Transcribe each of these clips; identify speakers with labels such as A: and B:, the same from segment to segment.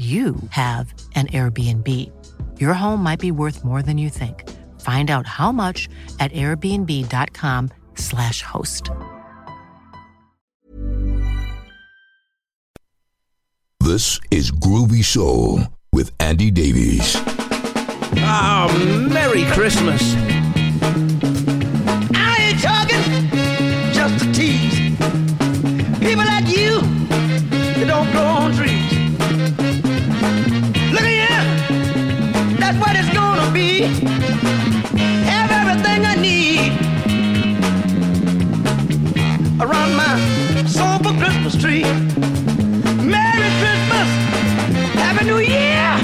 A: you have an Airbnb. Your home might be worth more than you think. Find out how much at airbnb.com/slash host.
B: This is Groovy Soul with Andy Davies.
C: Oh, Merry Christmas.
D: Have everything I need around my sober Christmas tree. Merry Christmas, Happy New Year.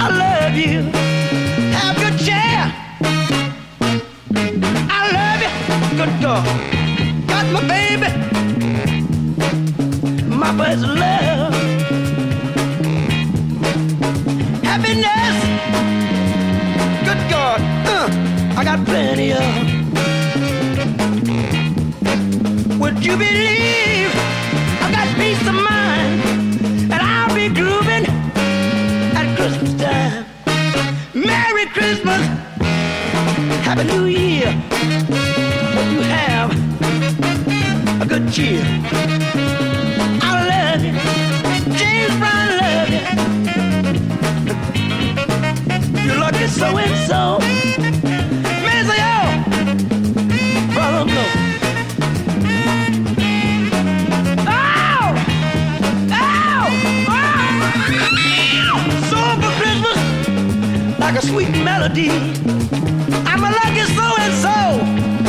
D: I love you. Have good chair. I love you. Good dog. Got my baby. My best love. Happiness. I got plenty of. Would you believe I got peace of mind? And I'll be grooving at Christmas time. Merry Christmas. Happy New Year. Hope you have a good cheer. I love you. James Brown love you. You're lucky so and so. Melody. I'm a lucky so and so.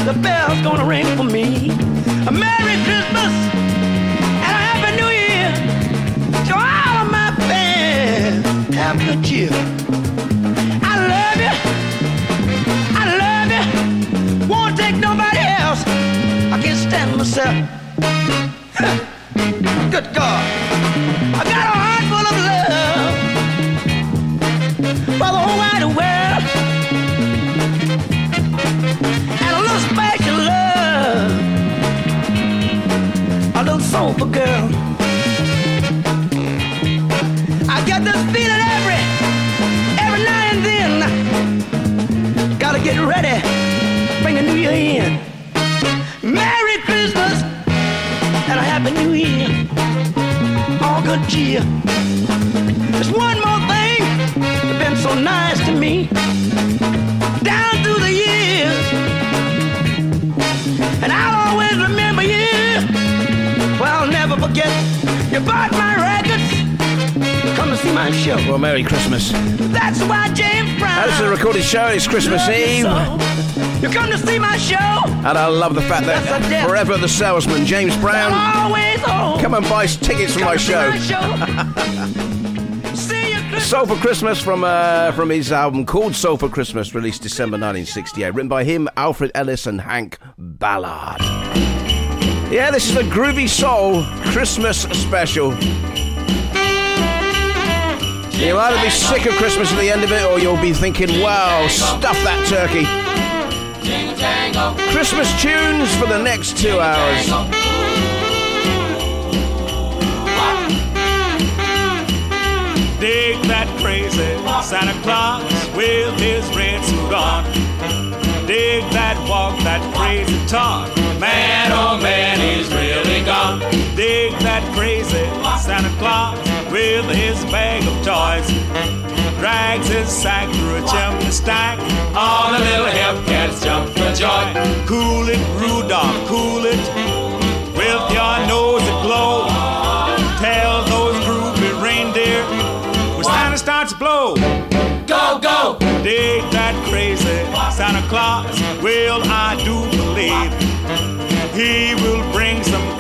D: The bell's gonna ring for me. A Merry Christmas and a Happy New Year to all of my fans. Have good cheer. I love you. I love you. Won't take nobody else. I can't stand myself. Good God. Merry Christmas. That's why James Brown.
C: This is a recorded show. It's Christmas Eve.
D: You come to see my show.
C: And I love the fact that. Forever the Salesman, James Brown, come and buy tickets for my show.
D: my show. see you, Christmas.
C: Soul for Christmas from uh, from his album called Soul for Christmas, released December 1968, written by him, Alfred Ellis, and Hank Ballard. Yeah, this is the Groovy Soul Christmas special. You'll either be sick of Christmas at the end of it, or you'll be thinking, "Wow, stuff that turkey." Christmas tunes for the next two hours.
E: Dig that crazy Santa Claus with his red suit on. Dig that walk, that crazy talk. Man, oh man, he's really gone. Dig that crazy Santa Claus with his bag of toys. Drags his sack through a chimney stack. All the little hip cats jump for joy. Cool it, Rudolph, cool it. With your nose aglow. Tell those groovy reindeer when Santa starts to blow. Go, go! Dig that crazy Santa Claus. Will I do believe he will bring some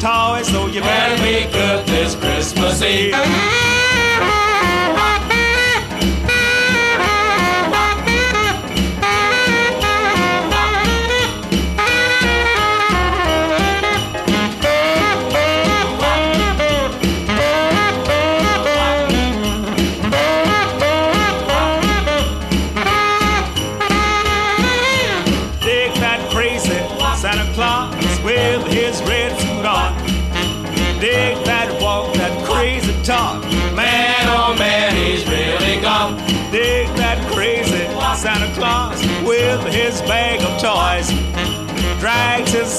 E: toys? So you better be good this Christmas Eve.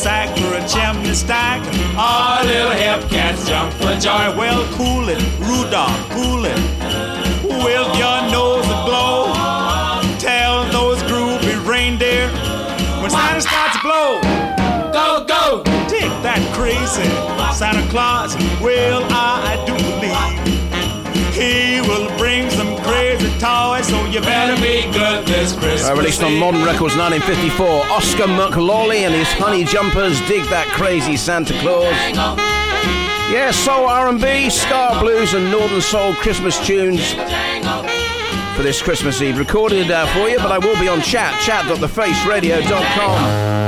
E: Sack through a chimney stack. All little hip cats jump for joy. Well, cool it, Rudolph, cool it. With your nose aglow. Tell those groovy reindeer when Santa starts to blow. Go, go! Dig that crazy Santa Claus. Well, I do believe he will bring some crazy toys, so you better be good this Christmas.
C: Uh, released on Modern Records 1954, Oscar McLollie and his Honey Jumpers dig that crazy Santa Claus. Yeah, soul R&B, ska blues and northern soul Christmas tunes for this Christmas Eve. Recorded uh, for you, but I will be on chat, chat.thefaceradio.com.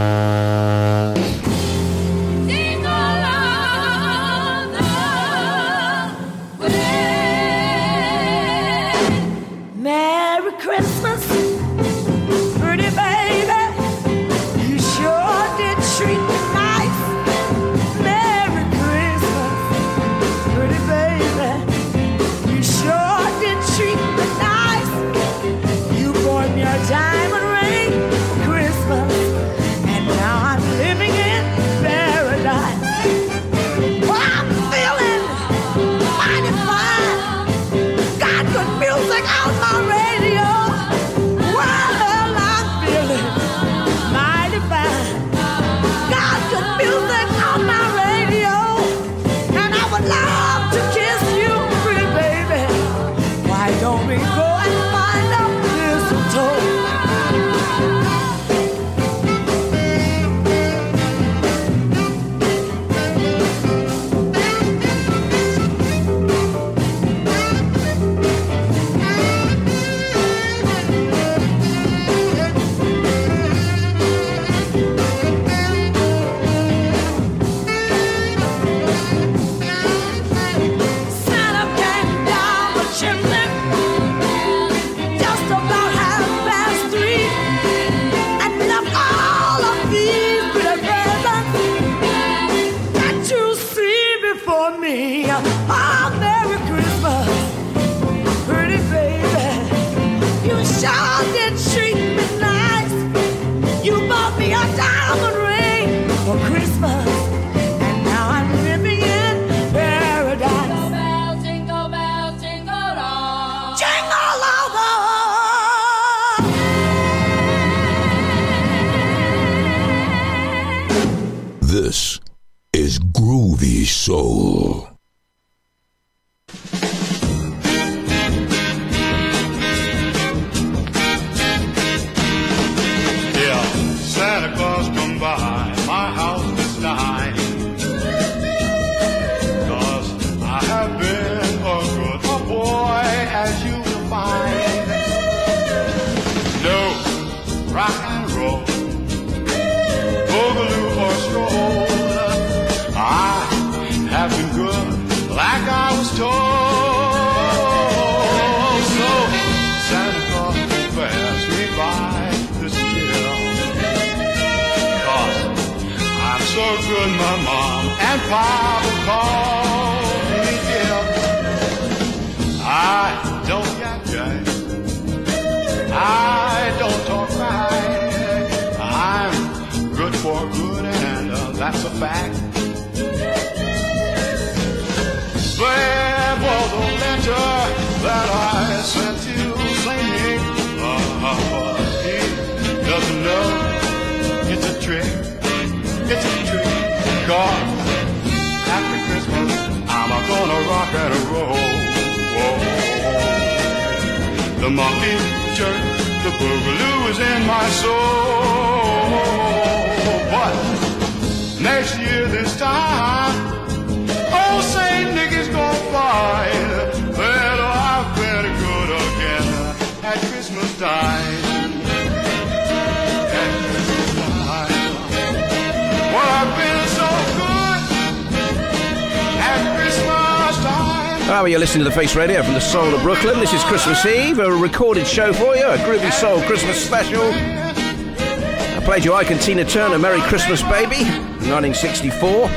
C: Face Radio from the soul of Brooklyn. This is Christmas Eve, a recorded show for you, a groovy soul Christmas special. I played you Ike and Tina Turner, Merry Christmas Baby, 1964.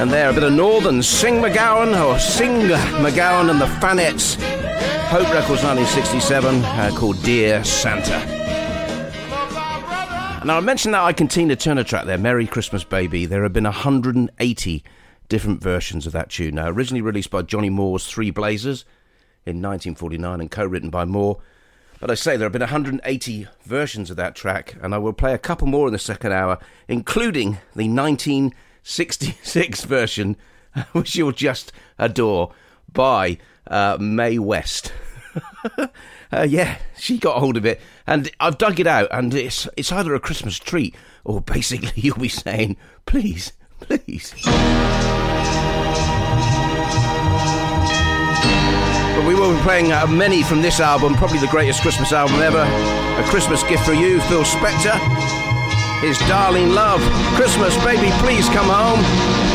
C: And there, a bit of Northern, Sing McGowan, or Sing McGowan and the Fanettes. Hope Records 1967, uh, called Dear Santa. Now, I mentioned that Ike and Tina Turner track there, Merry Christmas Baby. There have been 180 different versions of that tune. Now, originally released by Johnny Moore's Three Blazers in 1949 and co written by Moore. But I say there have been 180 versions of that track, and I will play a couple more in the second hour, including the 1966 version, which you'll just adore, by uh, Mae West. uh, yeah, she got hold of it, and I've dug it out, and it's it's either a Christmas treat or basically you'll be saying, please, please. But we will be playing uh, many from this album, probably the greatest Christmas album ever. A Christmas gift for you, Phil Spector. His Darlene Love. Christmas, baby, please come home.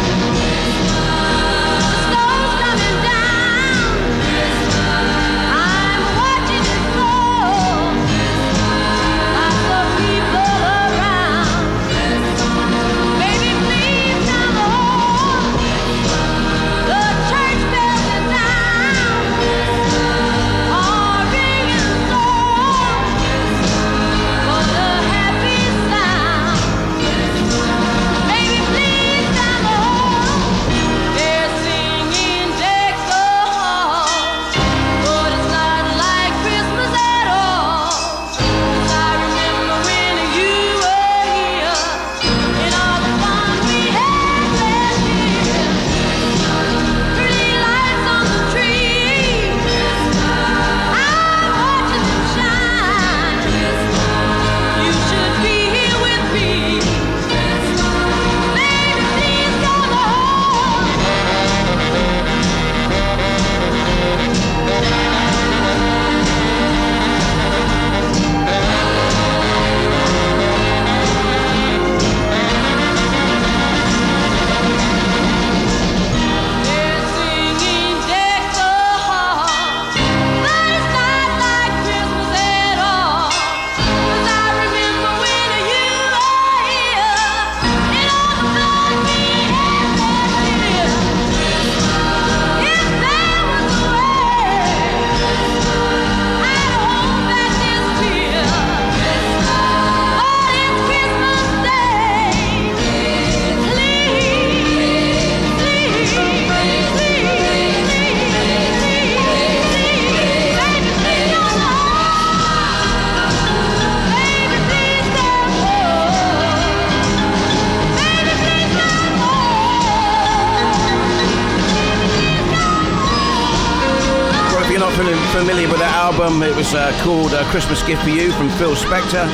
C: Album. It was uh, called uh, Christmas Gift for You from Phil Spector.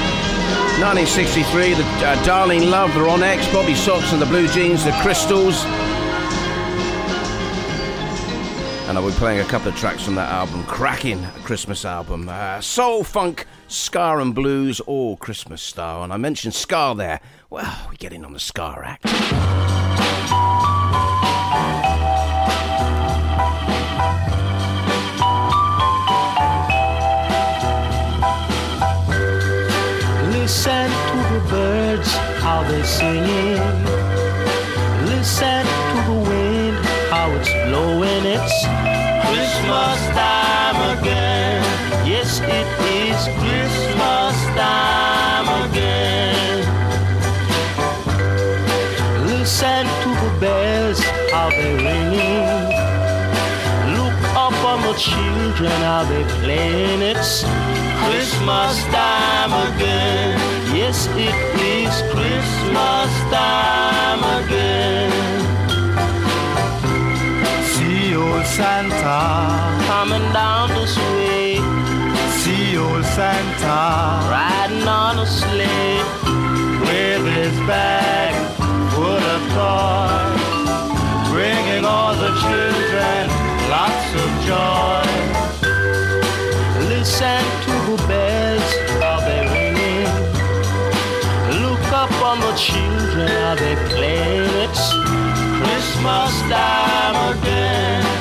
C: 1963, the uh, Darlene Love, the Ronettes, Bobby Sox and the Blue Jeans, the Crystals. And I'll be playing a couple of tracks from that album. Cracking Christmas album. Uh, soul, funk, ska and blues, all Christmas style. And I mentioned ska there. Well, we're getting on the ska act.
F: How they're singing. Listen to the wind, how it's blowing. It's Christmas time again. Yes, it is Christmas time again. Listen to the bells, how they're ringing. Look up on the children, how they playing. It's Christmas time again. Yes, it Christmas time again. See old Santa coming down this way. See old Santa riding on a sleigh with his bag full of toys, bringing all the children lots of joy. Listen to the bells, on the children, how they playing. It's Christmas time again.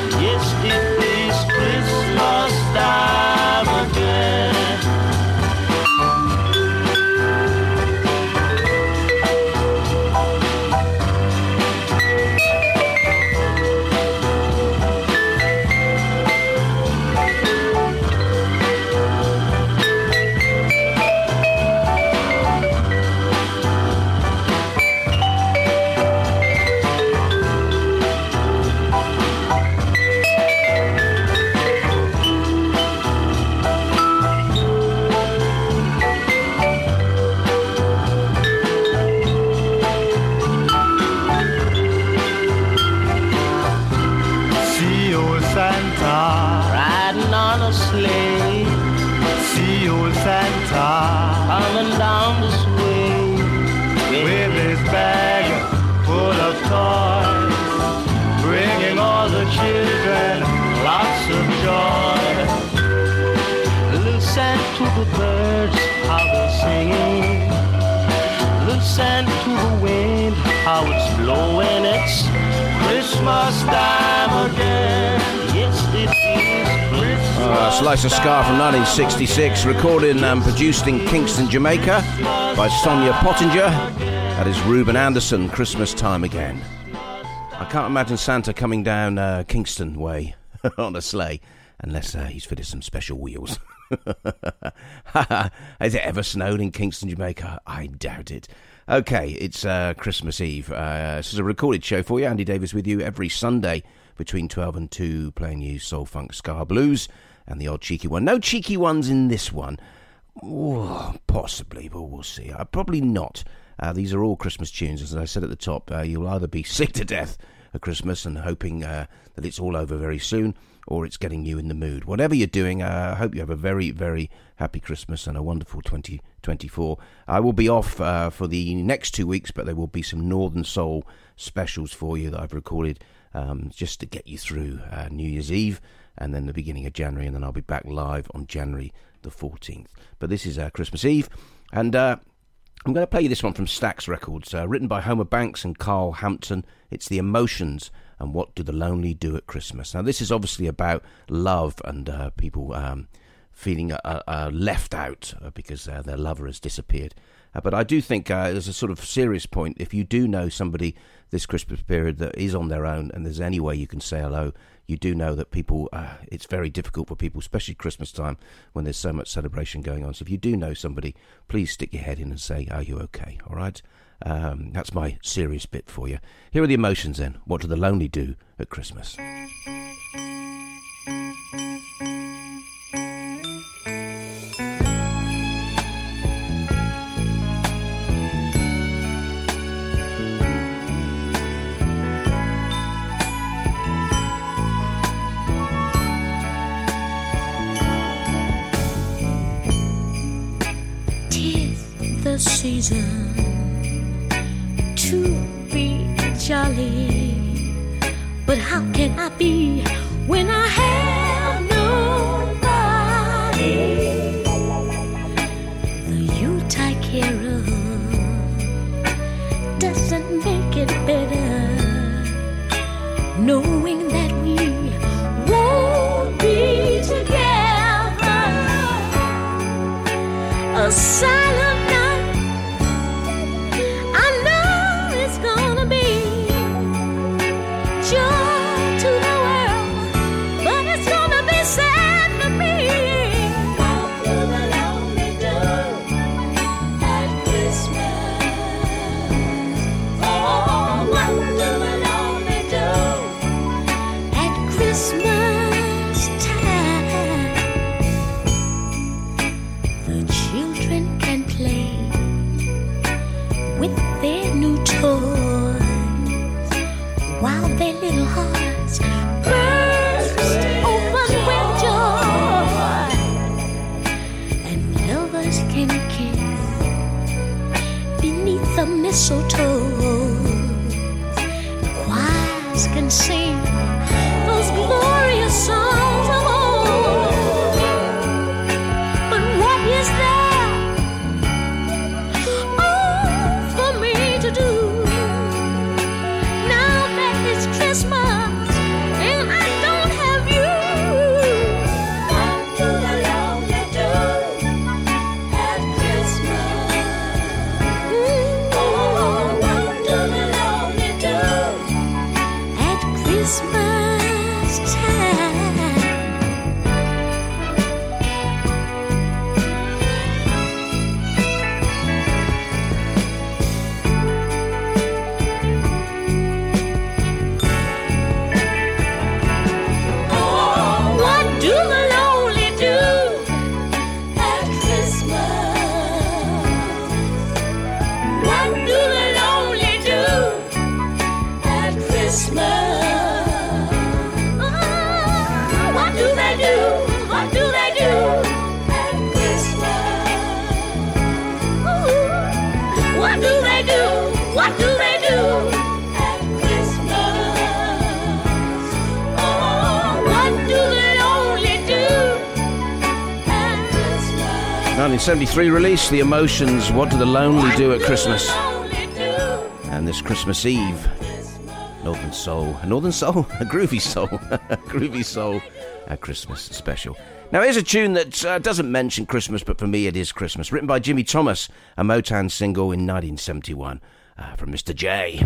F: How it's blowing. It's Christmas time again. Yes, it is.
C: Uh, Slice of Ska from 1966, recorded and produced in Kingston, Jamaica by Sonia Pottinger. That is Reuben Anderson, Christmas Time Again. I can't imagine Santa coming down uh, Kingston way on a sleigh unless uh, he's fitted some special wheels. Has it ever snowed in Kingston, Jamaica? I doubt it. Okay, it's uh, Christmas Eve. Uh, this is a recorded show for you. Andy Davies with you every Sunday between 12 and 2, playing you soul, funk, ska, blues, and the odd cheeky one. No cheeky ones in this one. Oh, possibly, but we'll see. Uh, probably not. Uh, these are all Christmas tunes. As I said at the top, uh, you'll either be sick to death at Christmas and hoping uh, that it's all over very soon, or it's getting you in the mood. Whatever you're doing, uh, I hope you have a very, very happy Christmas and a wonderful 2024. I will be off uh, for the next two weeks, but there will be some Northern Soul specials for you that I've recorded um, just to get you through uh, New Year's Eve and then the beginning of January, and then I'll be back live on January the 14th. But this is uh, Christmas Eve, and uh, I'm going to play you this one from Stax Records, uh, written by Homer Banks and Carl Hampton. It's The Emotions and What Do the Lonely Do at Christmas. Now, this is obviously about love and uh, people um, feeling uh, uh, left out uh, because uh, their lover has disappeared. Uh, but I do think uh, there's a sort of serious point. If you do know somebody this Christmas period that is on their own and there's any way you can say hello, you do know that people, uh, it's very difficult for people, especially Christmas time when there's so much celebration going on. So if you do know somebody, please stick your head in and say, Are you okay? All right? Um, that's my serious bit for you. Here are the emotions then. What do the lonely do at Christmas?
B: 1993 release, The Emotions, What Do the Lonely Do at Christmas? And this Christmas Eve, Northern Soul, Northern Soul, a groovy soul, a groovy soul at Christmas special. Now, here's a tune that uh, doesn't mention Christmas, but for me it is Christmas. Written by Jimmy Thomas, a Motown single in 1971 uh, from Mr. J.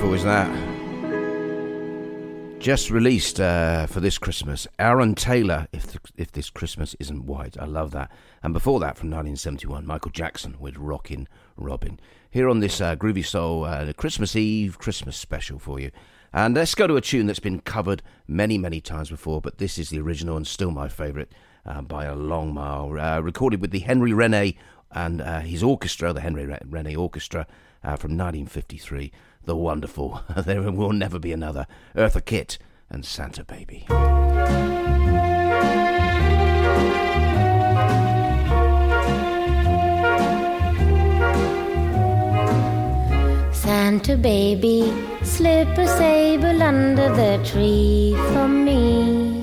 C: beautiful is that? Just released uh, for this Christmas, Aaron Taylor. If if this Christmas isn't white, I love that. And before that, from 1971, Michael Jackson with "Rockin' Robin." Here on this uh, Groovy Soul uh, Christmas Eve Christmas special for you. And let's go to a tune that's been covered many, many times before, but this is the original and still my favourite uh, by a long mile. Uh, recorded with the Henry Rene and uh, his orchestra, the Henry Re- Rene Orchestra, from 1953. The wonderful, there will never be another, Eartha Kitt and Santa Baby.
G: Santa baby, slip a sable under the tree for me.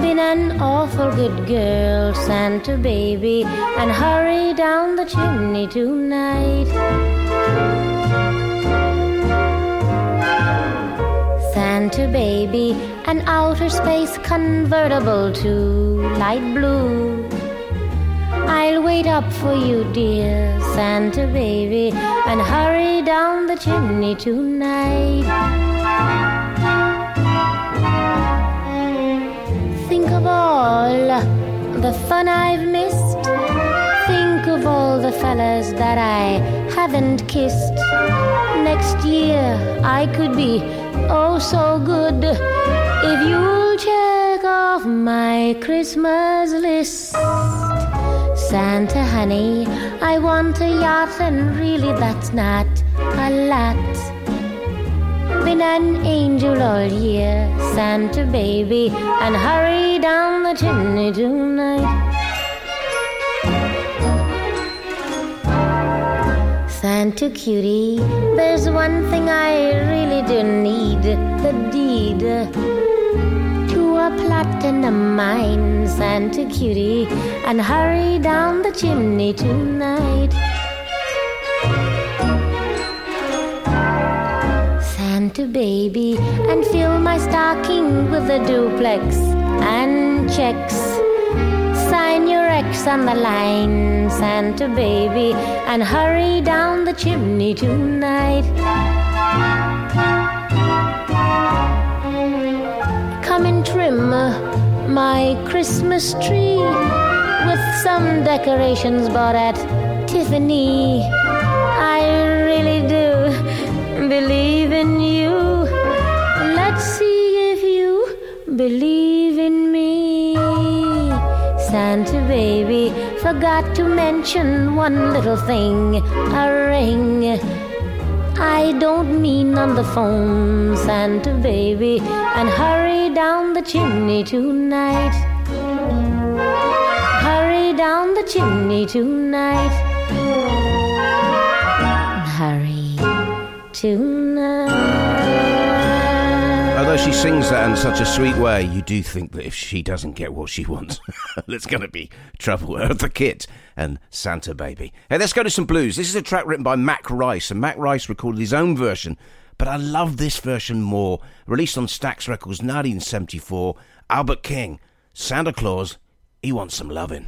G: Been an awful good girl, Santa baby, and hurry down the chimney tonight. Santa baby, an outer space convertible to light blue. I'll wait up for you, dear Santa baby, and hurry down the chimney tonight. Think of all the fun I've missed. Of all the fellas that I haven't kissed. Next year I could be oh so good if you'll check off my Christmas list. Santa honey, I want a yacht, and really that's not a lot. Been an angel all year, Santa baby, and hurry down the chimney tonight. Santa cutie, there's one thing I really do need the deed to a platinum mine, Santa cutie, and hurry down the chimney tonight. Santa baby, and fill my stocking with a duplex and checks. X on the line, Santa baby, and hurry down the chimney tonight. Come and trim uh, my Christmas tree with some decorations bought at Tiffany. I really do believe in you. Let's see if you believe baby forgot to mention one little thing a ring. I don't mean on the phone, Santa baby, and hurry down the chimney tonight. Hurry down the chimney tonight. Hurry tonight.
C: Although she sings that in such a sweet way, you do think that if she doesn't get what she wants, there's going to be trouble. Eartha Kitt and Santa Baby. Hey, let's go to some blues. This is a track written by Mac Rice, and Mac Rice recorded his own version, but I love this version more. Released on Stax Records 1974, Albert King, Santa Claus, he wants some loving.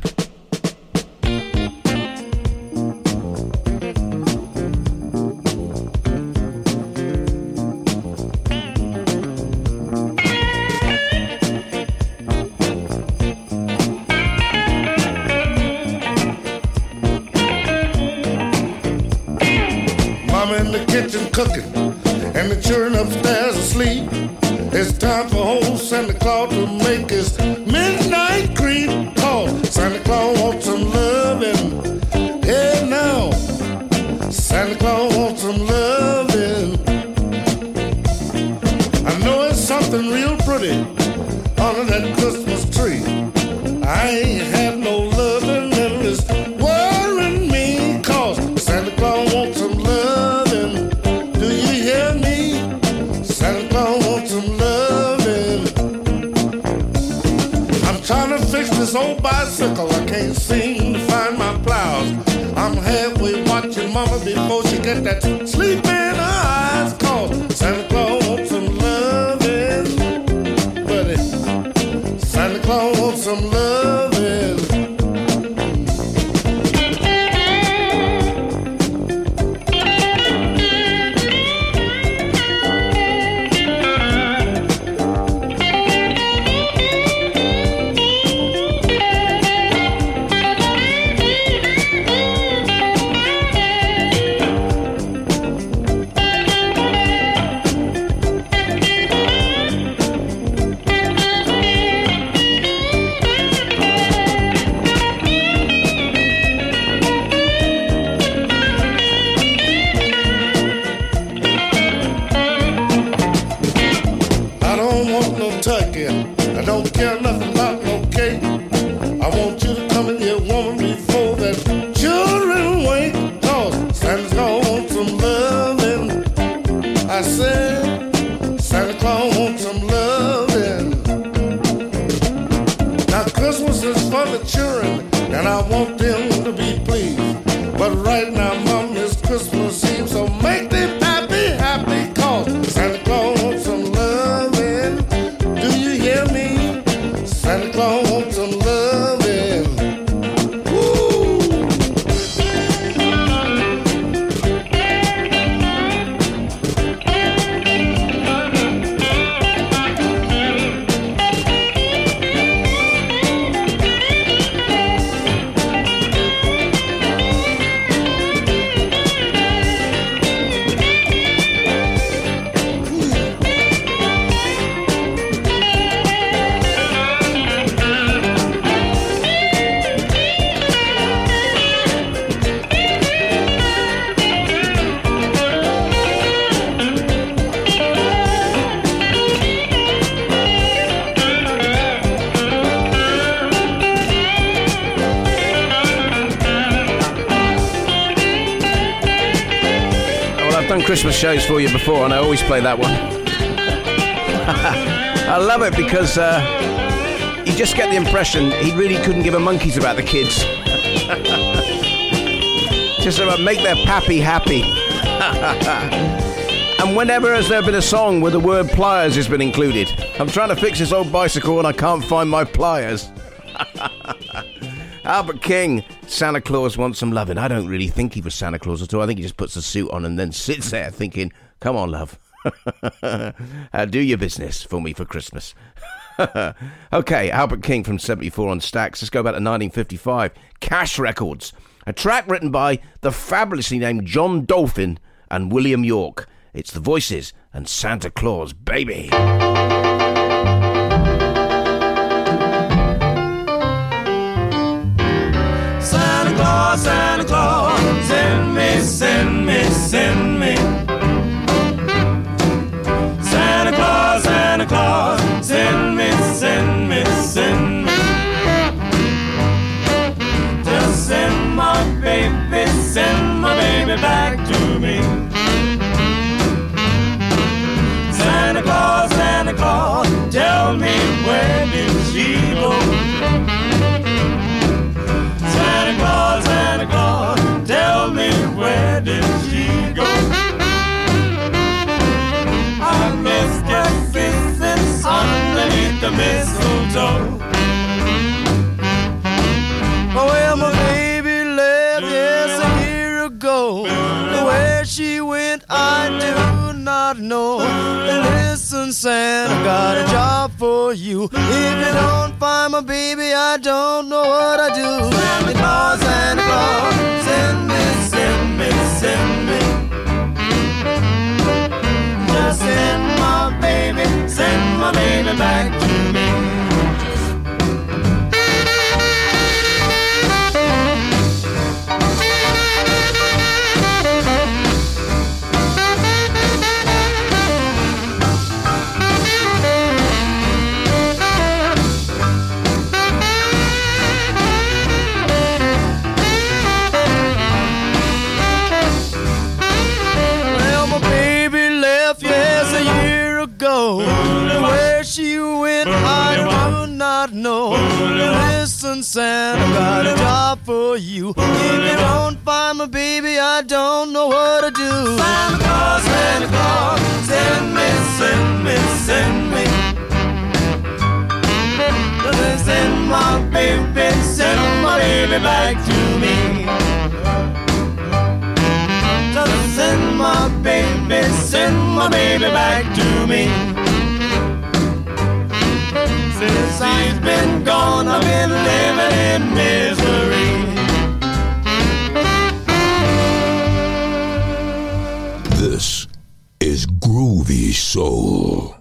H: Cooking, and the children upstairs asleep. It's time for old Santa Claus to make his
I: mama before she get that sleep in her eyes. Cause Santa Claus Christmas
C: shows for you before, and I always play that one. I love it because uh, you just get the impression he really couldn't give a monkeys about the kids. just about make their pappy happy. and whenever has there been a song where the word pliers has been included? I'm trying to fix this old bicycle and I can't find my pliers. Albert King, Santa Claus wants some loving. I don't really think he was Santa Claus at all. I think he just puts a suit on and then sits there thinking, come on, love. uh, do your business for me for Christmas. okay, Albert King from 74 on Stax. Let's go back to 1955. Cash Records. A track written by the fabulously named John Dolphin and William York. It's the voices and Santa Claus, baby.
J: Claus, Santa Claus, send me, send me, send me. Santa Claus, Santa Claus, send me, send me, send me. Just send my baby, send my baby back to me. Santa Claus, Santa Claus, tell me where did she go? Santa Claus, where did she go? I missed her kisses underneath the mistletoe.
K: Well, my baby left yes a year ago. Where she went, I do not know. Mm. Listen, Santa, got a job for you. If you don't find my baby, I don't know what I do. Santa Claus, Santa Claus, send me, send me.
J: Just send my baby, send my baby back to me.
K: not know. Listen, Santa, got a job for you. If you don't find my baby, I don't know what to do. Santa Claus, Santa Claus, send me, send me, send me. Send my baby, send my baby back to me send my baby, send my baby back to me since been gone, I've been living in misery.
B: This is Groovy Soul.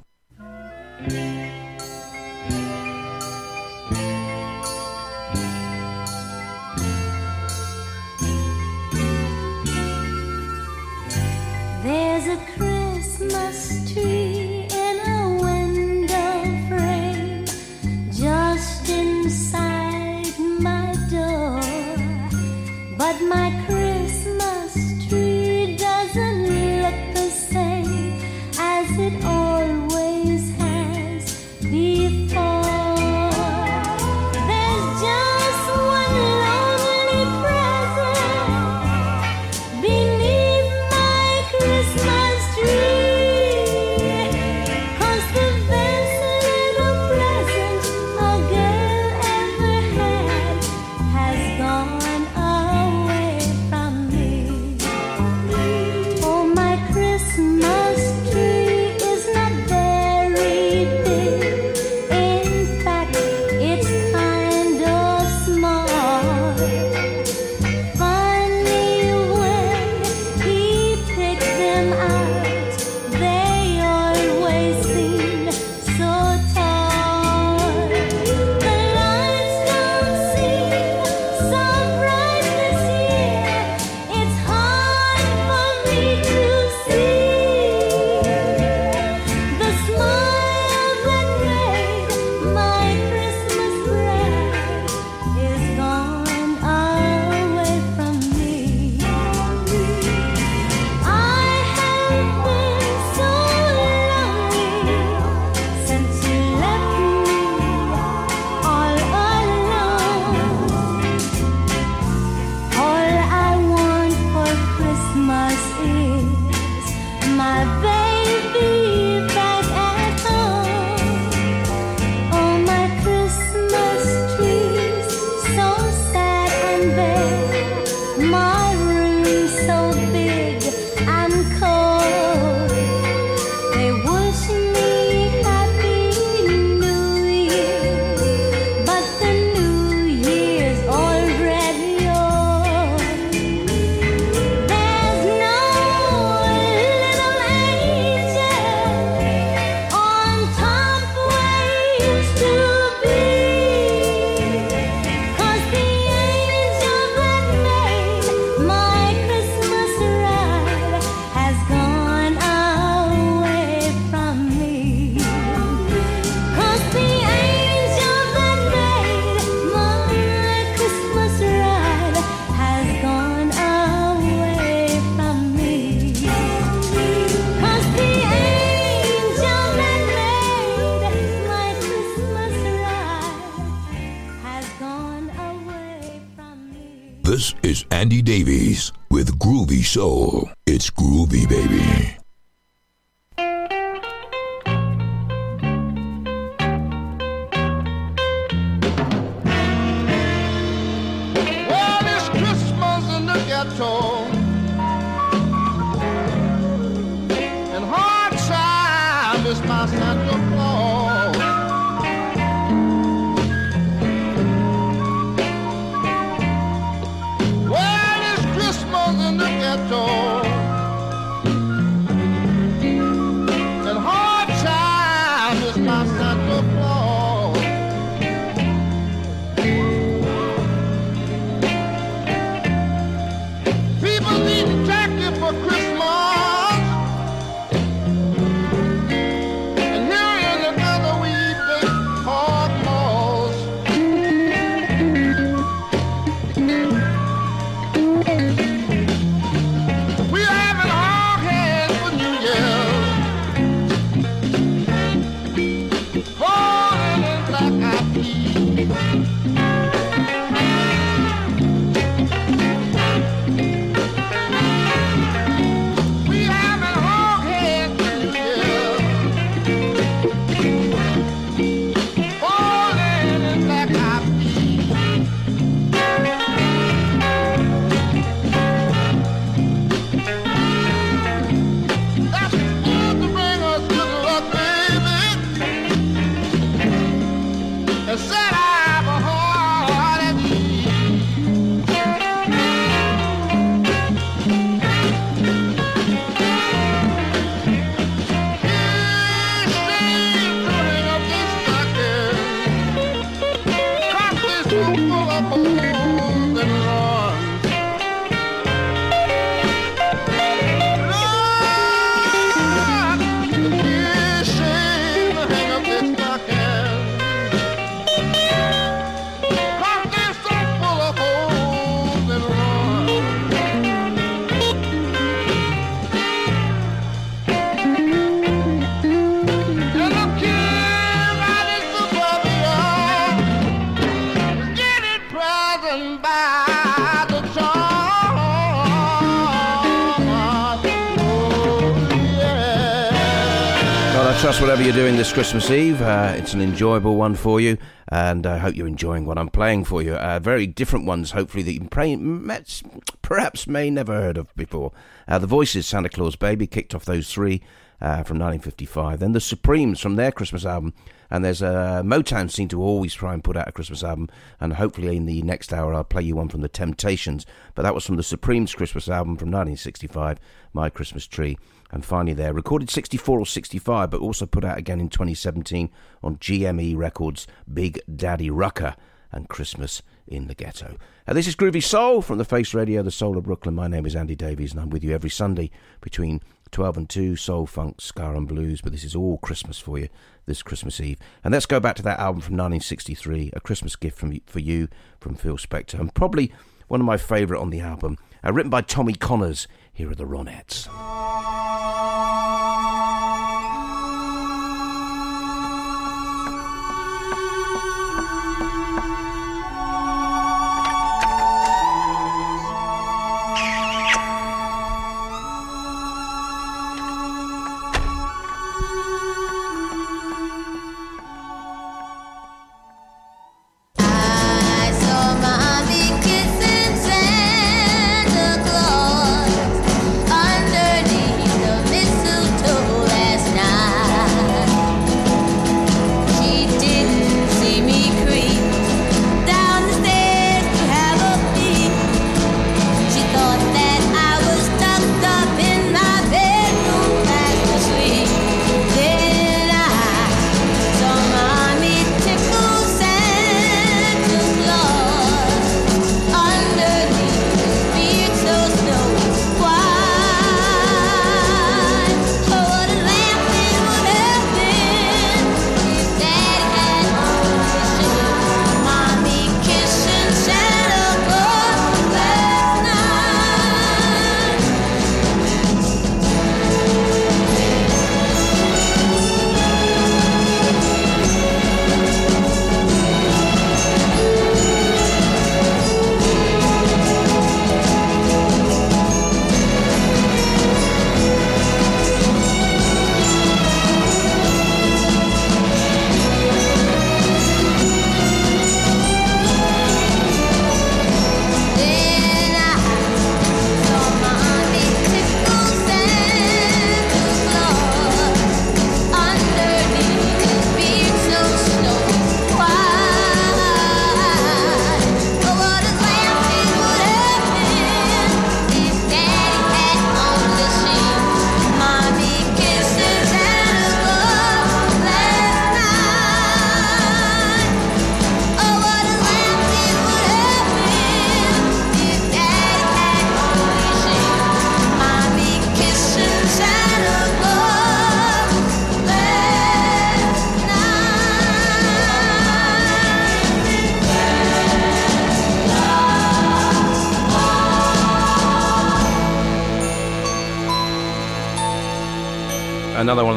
C: You're doing this Christmas Eve, uh, it's an enjoyable one for you, and I hope you're enjoying what I'm playing for you. Uh, very different ones, hopefully, that you pray, perhaps may never heard of before. Uh, the Voices, Santa Claus Baby, kicked off those three uh, from 1955. Then the Supremes from their Christmas album, and there's a Motown seem to always try and put out a Christmas album, and hopefully in the next hour I'll play you one from the Temptations. But that was from the Supremes Christmas album from 1965, My Christmas Tree and finally there. Recorded 64 or 65, but also put out again in 2017 on GME Records' Big Daddy Rucker and Christmas in the Ghetto. Now, this is Groovy Soul from the Face Radio, the Soul of Brooklyn. My name is Andy Davies, and I'm with you every Sunday between 12 and 2, soul, funk, ska, and blues. But this is all Christmas for you this Christmas Eve. And let's go back to that album from 1963, A Christmas Gift from for You from Phil Spector, and probably one of my favourite on the album, uh, written by Tommy Connors. Here are the Ronettes.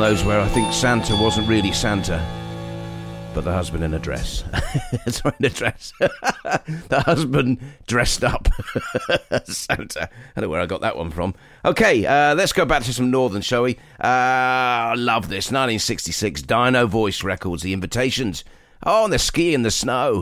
C: Those where I think Santa wasn't really Santa, but the husband in a dress. Sorry, in a dress. the husband dressed up Santa. I don't know where I got that one from. Okay, uh, let's go back to some Northern, shall we? Uh, I love this. 1966, DynoVoice Records, The Invitations. Oh, and the ski in the snow.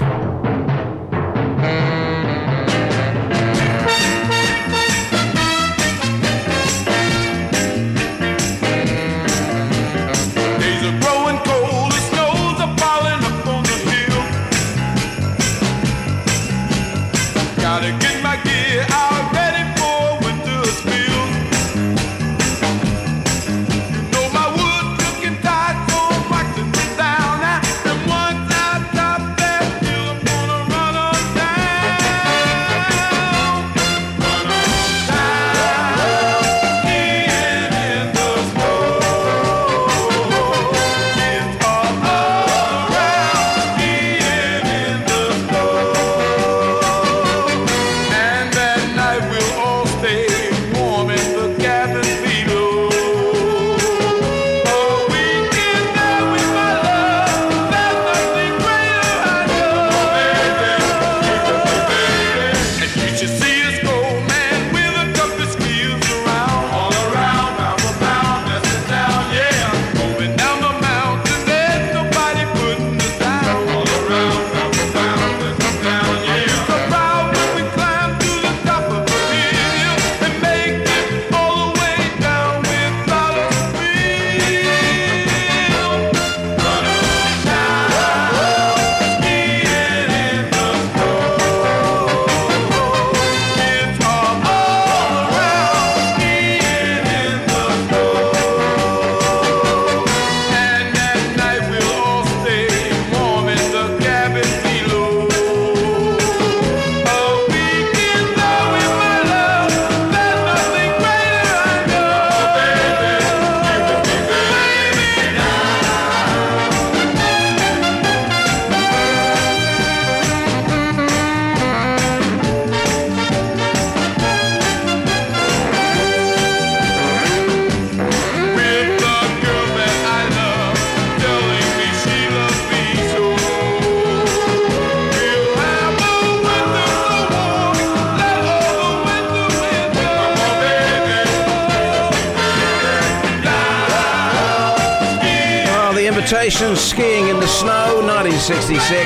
B: Temptations skiing in the snow, 1966.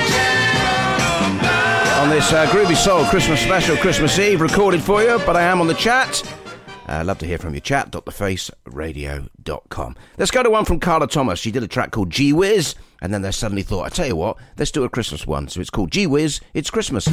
B: On this uh, Groovy Soul Christmas special, Christmas Eve, recorded for you, but I am on the chat. Uh, love to hear from you. Chat.thefaceradio.com. Let's go to one from Carla Thomas. She did a track called Gee Whiz, and then they suddenly thought, I tell you what, let's do a Christmas one. So it's called Gee Whiz, It's Christmas.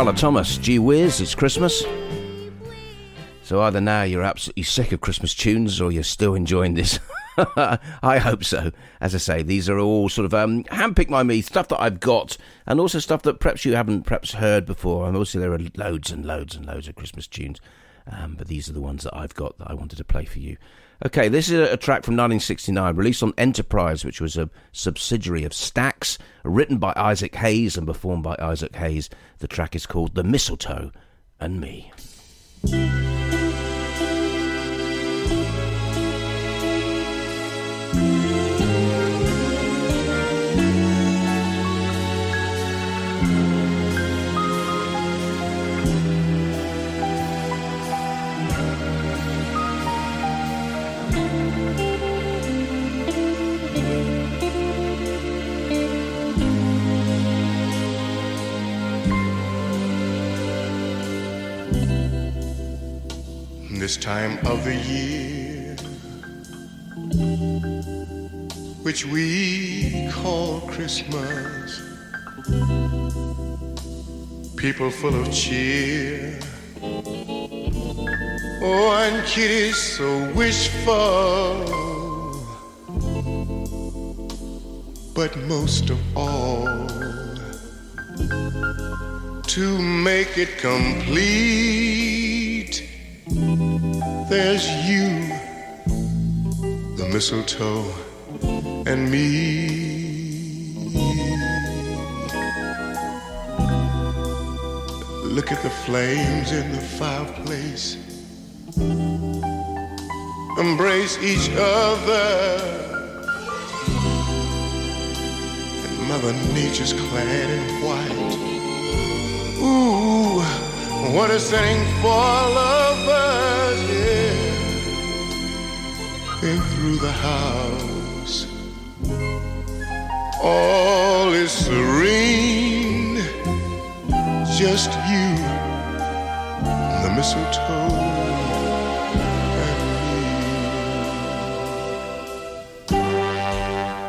B: Carla Thomas, gee whiz, it's Christmas. So either now you're absolutely sick of Christmas tunes or you're still enjoying this. I hope so. As I say, these are all sort of um, handpicked by me, stuff that I've got, and also stuff that perhaps you haven't perhaps heard before. And also there are loads and loads and loads of Christmas tunes, um, but these are the ones that I've got that I wanted to play for you. Okay, this is a, track from 1969, released on Enterprise, which was a subsidiary of Stax, written by Isaac Hayes and performed by Isaac Hayes. The track is called "The Mistletoe and Me."
L: This time of the year, which we call Christmas, people full of cheer. Oh, and kitties so wishful, but most of all, to make it complete. There's you, the mistletoe, and me. Look at the flames in the fireplace. Embrace each other. And Mother Nature's clad in white. Ooh, what a setting for lovers, Then through the house,
H: All is serene, just you, the mistletoe, and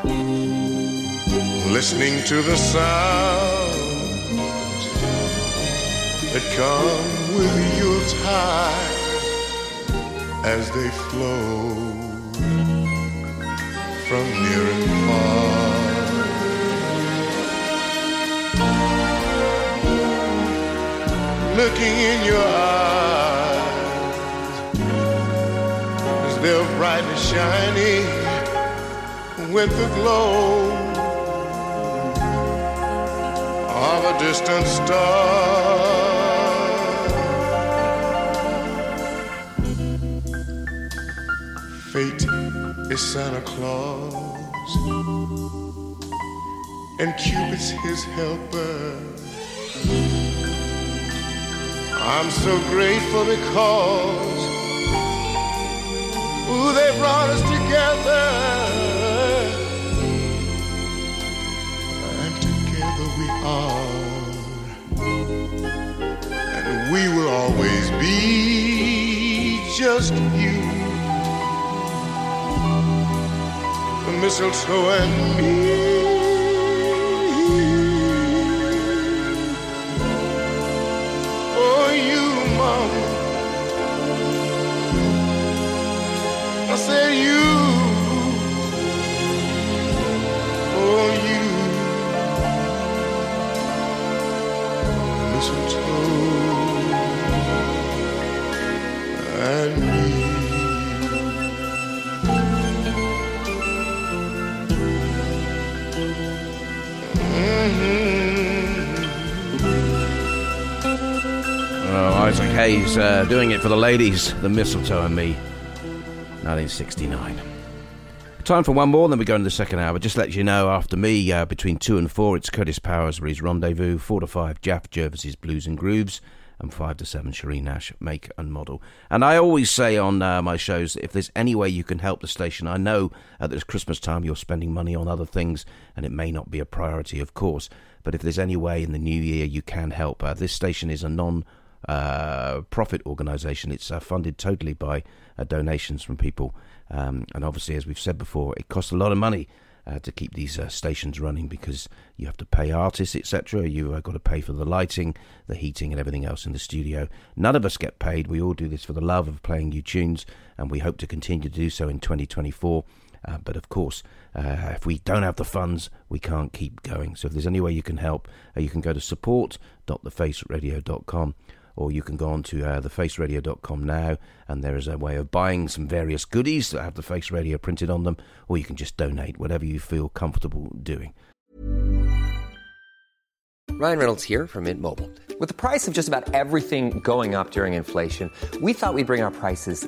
H: me. Listening to the sounds that come with your tide as they flow Looking in your eyes as they're bright and shiny with the glow of a distant star. Fate is Santa Claus, and Cupid's his helper. I'm so grateful because ooh, they brought us together, and together we are, and we will always be just you. Mistletoe and me.
C: Hayes uh, doing it for the ladies, the mistletoe and me. 1969. Time for one more, then we go into the second hour. Just let you know, after me, uh, between two and four, it's Curtis Powers with his Rendezvous, four to five, Jaff Jervis's Blues and Grooves, and five to seven, Shereen Nash, Make and Model. And I always say on uh, my shows that if there's any way you can help the station, I know at this Christmas time you're spending money on other things, and it may not be a priority, of course. But if there's any way in the new year you can help, uh, this station is a non uh, profit organisation. It's uh, funded totally by uh, donations from people. Um, and obviously, as we've said before, it costs a lot of money uh, to keep these uh, stations running because you have to pay artists, etc. You've got to pay for the lighting, the heating, and everything else in the studio. None of us get paid. We all do this for the love of playing new tunes, and we hope to continue to do so in 2024. Uh, but of course, uh, if we don't have the funds, we can't keep going. So if there's any way you can help, uh, you can go to support.thefaceradio.com or you can go on to uh, thefaceradio.com now and there is a way of buying some various goodies that have the Face Radio printed on them, or you can just donate, whatever you feel comfortable doing.
M: Ryan Reynolds here from Mint Mobile. With the price of just about everything going up during inflation, we thought we'd bring our prices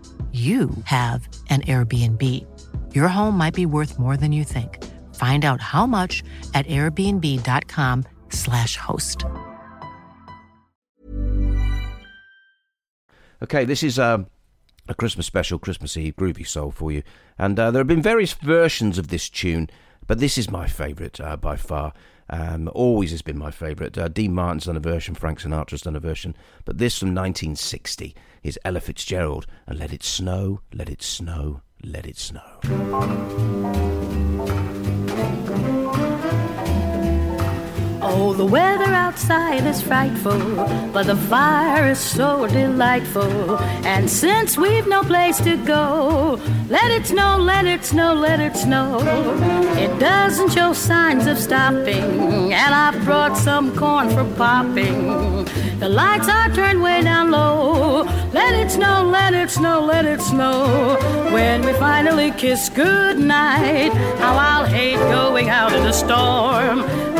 A: you have an Airbnb. Your home might be worth more than you think. Find out how much at airbnb.com/slash host.
C: Okay, this is um, a Christmas special, Christmas Eve groovy soul for you. And uh, there have been various versions of this tune, but this is my favourite uh, by far. Um, always has been my favourite. Uh, Dean Martin's done a version, Frank Sinatra's done a version, but this from 1960 is Ella Fitzgerald and Let It Snow, Let It Snow, Let It Snow.
N: Oh, the weather outside is frightful, but the fire is so delightful. And since we've no place to go, let it snow, let it snow, let it snow. It doesn't show signs of stopping, and I've brought some corn for popping. The lights are turned way down low. Let it snow, let it snow, let it snow. When we finally kiss goodnight, how I'll hate going out in the storm.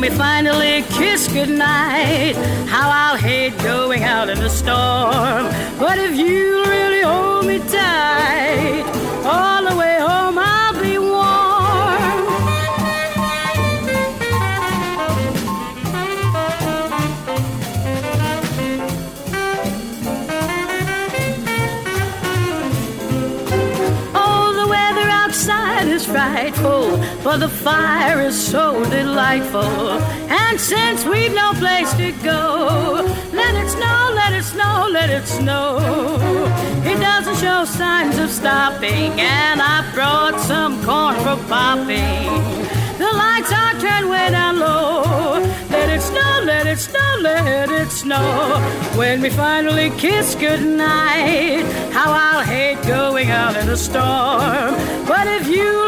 N: We finally kiss goodnight, how I'll hate going out in the storm. But if you really hold me tight, but the fire is so delightful. And since we've no place to go, let it snow, let it snow, let it snow. It doesn't show signs of stopping, and I brought some corn for popping. The lights are turned way down low. Let it snow, let it snow, let it snow. When we finally kiss goodnight, how I'll hate going out in a storm. But if you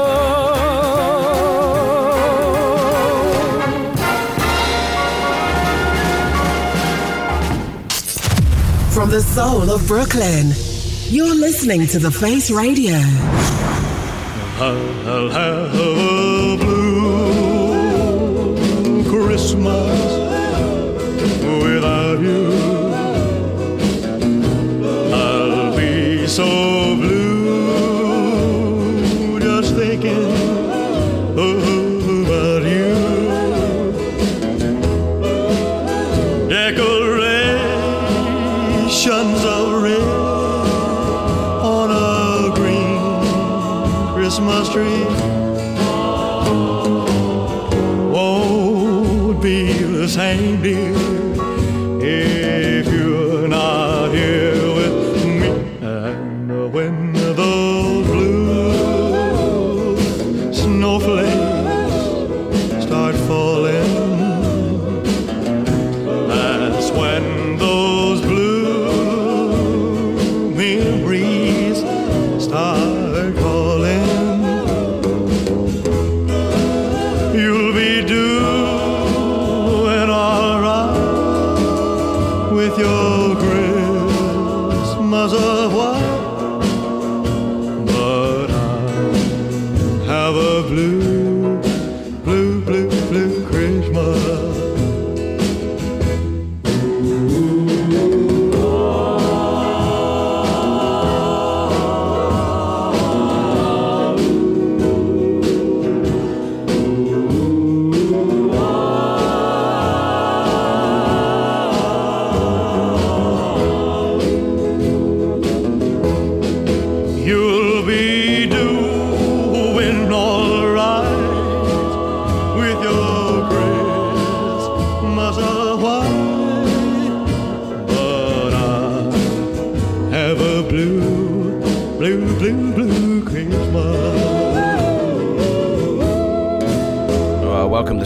O: From the soul of Brooklyn, you're listening to The Face Radio.
H: I'll have a blue Christmas without you. I'll be so blue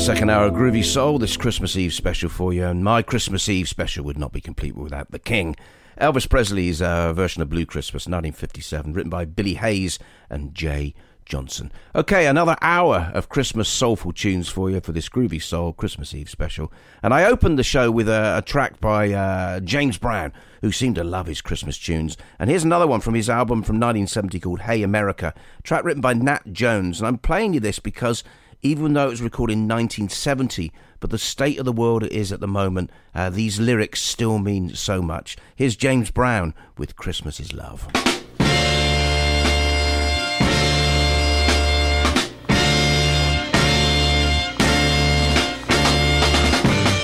C: second hour of Groovy Soul, this Christmas Eve special for you. And my Christmas Eve special would not be complete without the King. Elvis Presley's uh, version of Blue Christmas, 1957, written by Billy Hayes and Jay Johnson. Okay, another hour of Christmas soulful tunes for you for this Groovy Soul Christmas Eve special. And I opened the show with a, a track by uh, James Brown, who seemed to love his Christmas tunes. And here's another one from his album from 1970 called Hey America, track written by Nat Jones. And I'm playing you this because even though it was recorded in 1970, but the state of the world it is at the moment, uh, these lyrics still mean so much. Here's James Brown with Christmas is Love.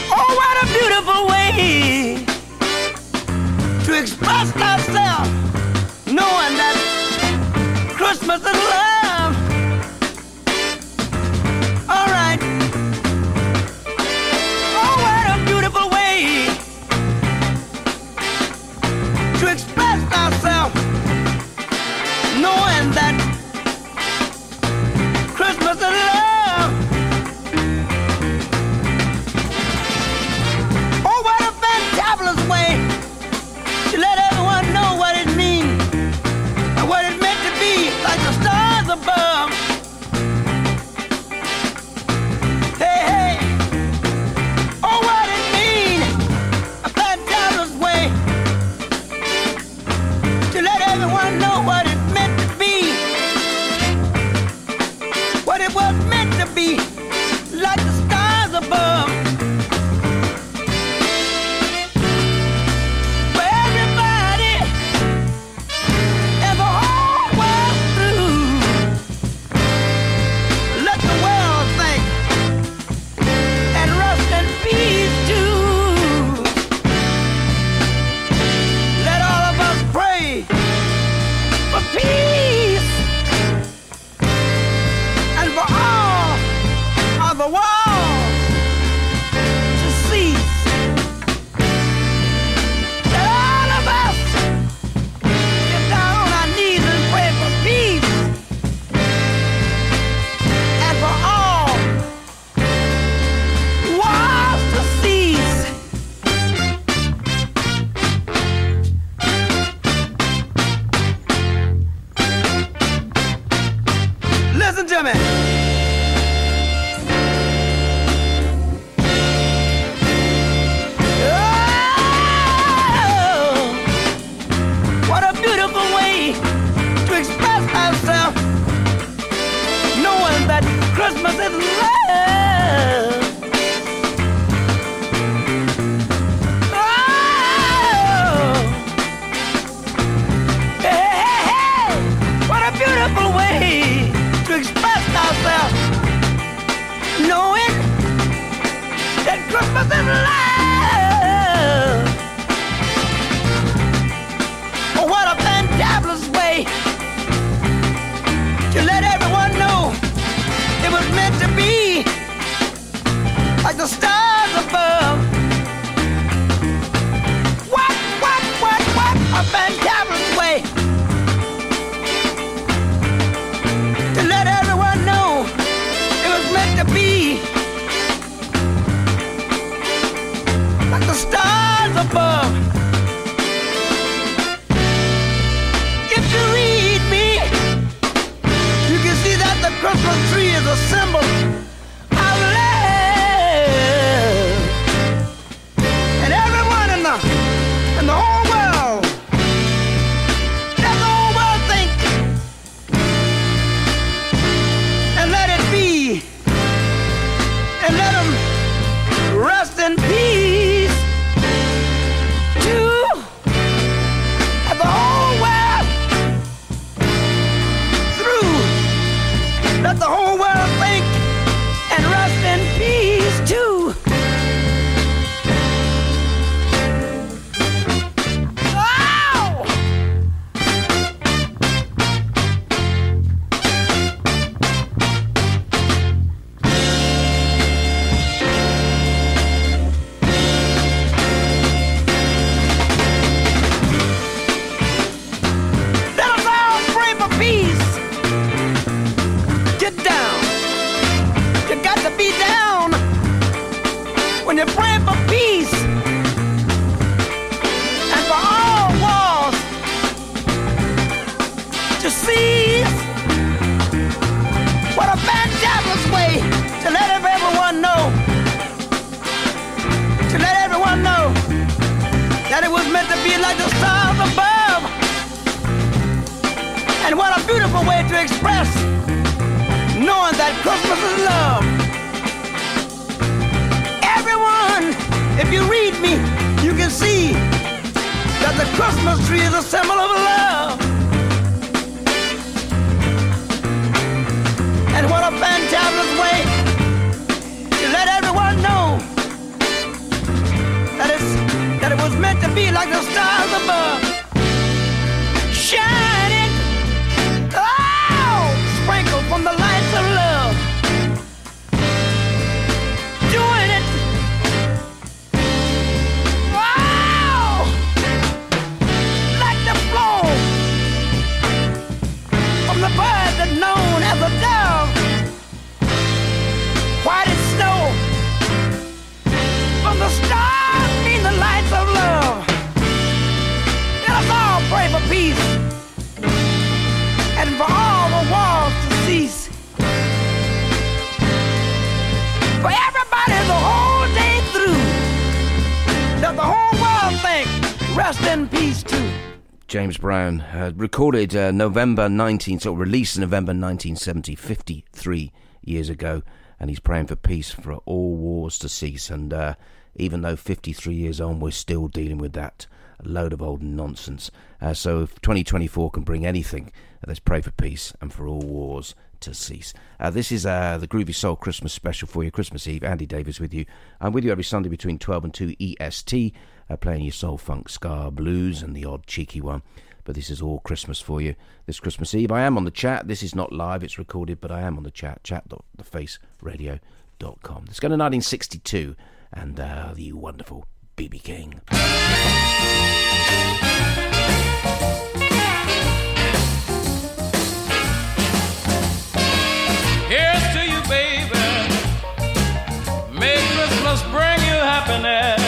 D: Oh, what a beautiful way to express ourselves,
C: Brown, had recorded uh, November 19, or released November 1970, 53 years ago, and he's praying for peace for all wars to cease. And uh, even though 53 years on, we're still dealing with that load of old nonsense. Uh, so if 2024 can bring anything, uh, let's pray for peace and for all wars to cease. Uh, this is uh, the Groovy Soul Christmas special for you, Christmas Eve. Andy Davies with you. I'm with you every Sunday between 12 and 2 EST, uh, playing your soul, funk, ska, blues, and the odd cheeky one but this is all Christmas for you this Christmas Eve. I am on the chat. This is not live, it's recorded, but I am on the chat. Chat.thefaceradio.com. Let's go to 1962 and uh, the wonderful BB King.
P: Here's to you, baby. May Christmas bring you happiness.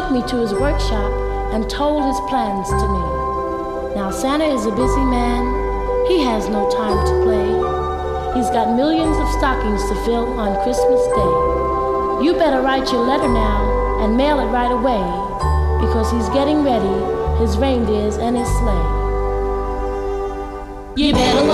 B: took me to his workshop and told his plans to me. Now, Santa is a busy man. He has no time to play. He's got millions of stockings to fill on Christmas Day. You better write your letter now and mail it right away because he's getting ready, his reindeers and his sleigh. You better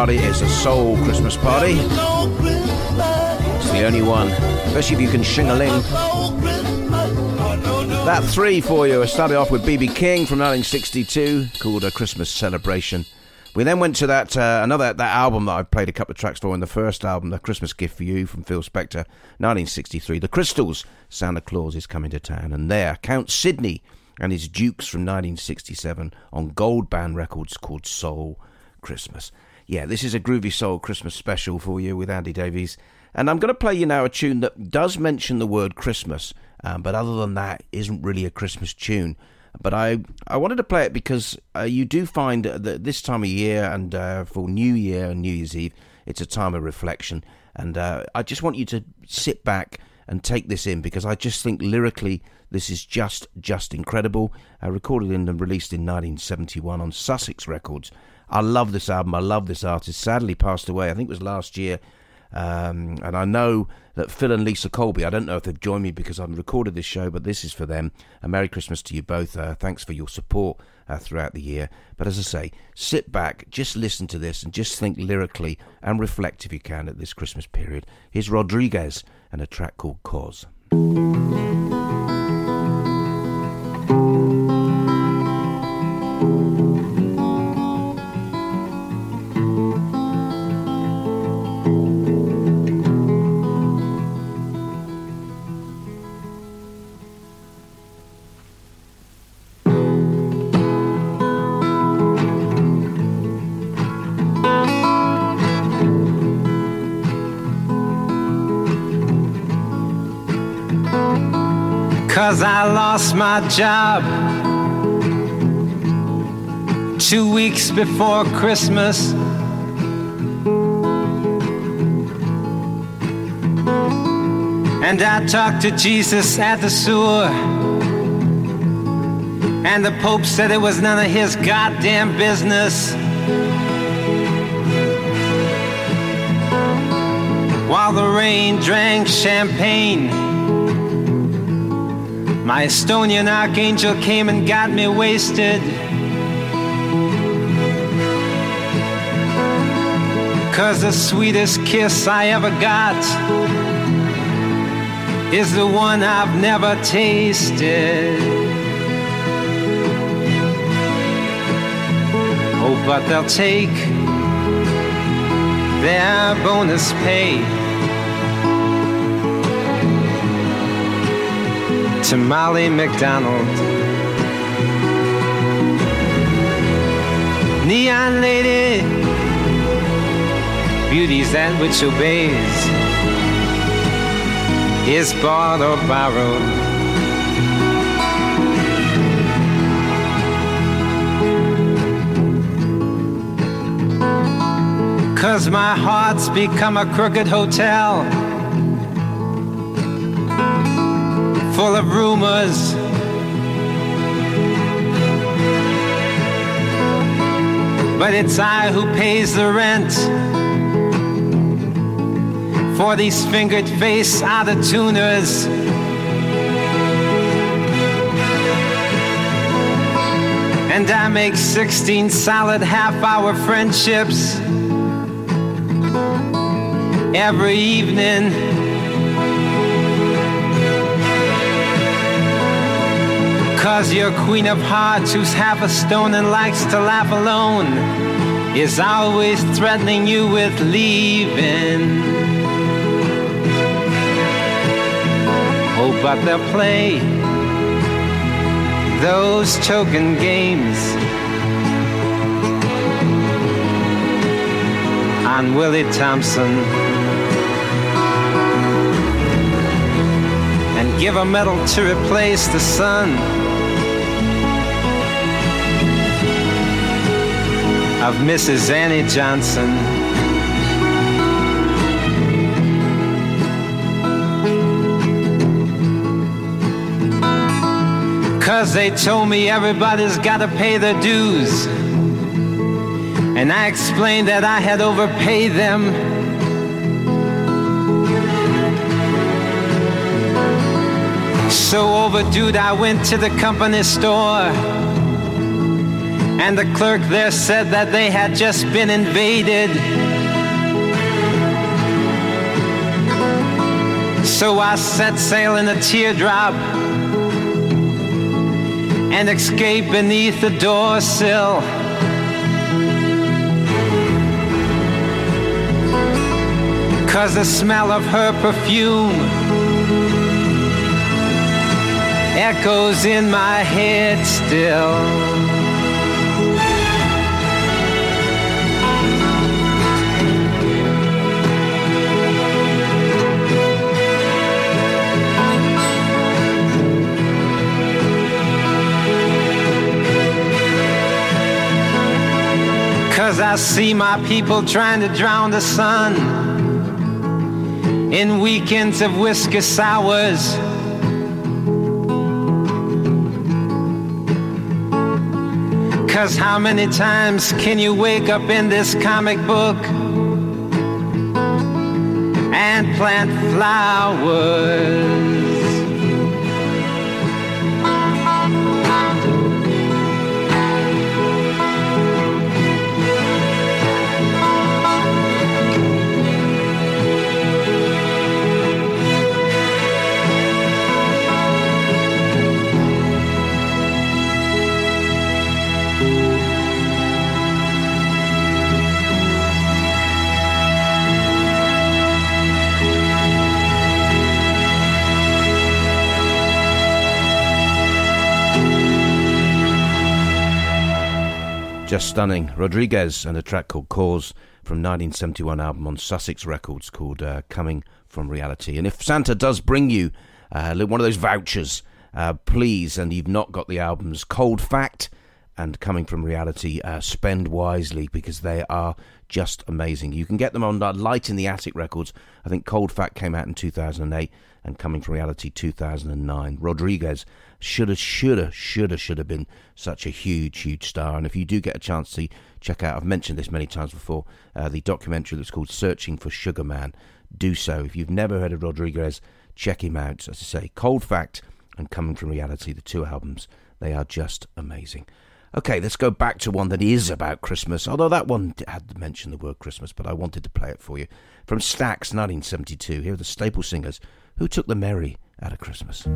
C: party is a soul Christmas party.
Q: It's
C: the only one, especially if you can shing a ling. That three for you. I started off with BB King from 1962, called A Christmas Celebration. We then went to that uh, another that album that I played a couple of tracks for in the first album, The Christmas Gift for You from Phil Spector, 1963. The Crystals, Santa Claus is Coming to Town, and there Count Sidney and his Dukes from 1967 on Goldband Records called Soul Christmas. Yeah, this is a groovy soul Christmas special for you with Andy Davies, and I'm going to play you now a tune that does mention the word Christmas, um, but other than that, isn't really a Christmas tune. But I, I wanted to play it because uh, you do find that this time of year and uh, for New Year and New Year's Eve, it's a time of reflection. And uh, I just want you to sit back and take this in because I just think lyrically this is just just incredible. I recorded and released in 1971 on Sussex Records. I love this album. I love this artist. Sadly passed away. I think it was last year. Um, and I know that Phil and Lisa Colby, I don't know if they've joined me because I've recorded this show, but this is for them. A Merry Christmas to you both. Uh, thanks for your support uh, throughout the year. But as I say, sit back, just listen to this, and just think lyrically and reflect if you can at this Christmas period. Here's Rodriguez and a track called Cause.
R: Lost my job two weeks before Christmas. And I talked to Jesus at the sewer. And the Pope said it was none of his goddamn business. While the rain drank champagne. My Estonian archangel came and got me wasted. Cause the sweetest kiss I ever got is the one I've never tasted. Oh, but they'll take their bonus pay. To Molly McDonald. Neon lady, beauty's that which obeys, is bought or borrowed. Cause my heart's become a crooked hotel. Full of rumors. But it's I who pays the rent for these fingered face out of tuners. And I make 16 solid half hour friendships every evening. Cause your queen of hearts, who's half a stone and likes to laugh alone, is always threatening you with leaving. Oh, but they'll play those token games on Willie Thompson. And give a medal to replace the sun. Of Mrs. Annie Johnson. Cause they told me everybody's gotta pay their dues. And I explained that I had overpaid them. So overdue, I went to the company store. And the clerk there said that they had just been invaded. So I set sail in a teardrop and escaped beneath the door sill. Cause the smell of her perfume echoes in my head still. Cause I see my people trying to drown the sun in weekends of whiskey sours. Cause how many times can you wake up in this comic book and plant flowers?
C: Just stunning. Rodriguez and a track called Cause from 1971 album on Sussex Records called uh, Coming from Reality. And if Santa does bring you uh, one of those vouchers, uh, please, and you've not got the albums Cold Fact and Coming from Reality, uh, spend wisely because they are just amazing. You can get them on uh, Light in the Attic Records. I think Cold Fact came out in 2008 and Coming from Reality 2009. Rodriguez shoulda, shoulda, shoulda, shoulda been such a huge, huge star. And if you do get a chance to check out, I've mentioned this many times before, uh, the documentary that's called Searching for Sugar Man, do so. If you've never heard of Rodriguez, check him out. As I say, Cold Fact and Coming from Reality, the two albums, they are just amazing. Okay, let's go back to one that is about Christmas, although that one had mentioned the word Christmas, but I wanted to play it for you. From Stax, 1972, here are the staple singers who took the merry out of Christmas.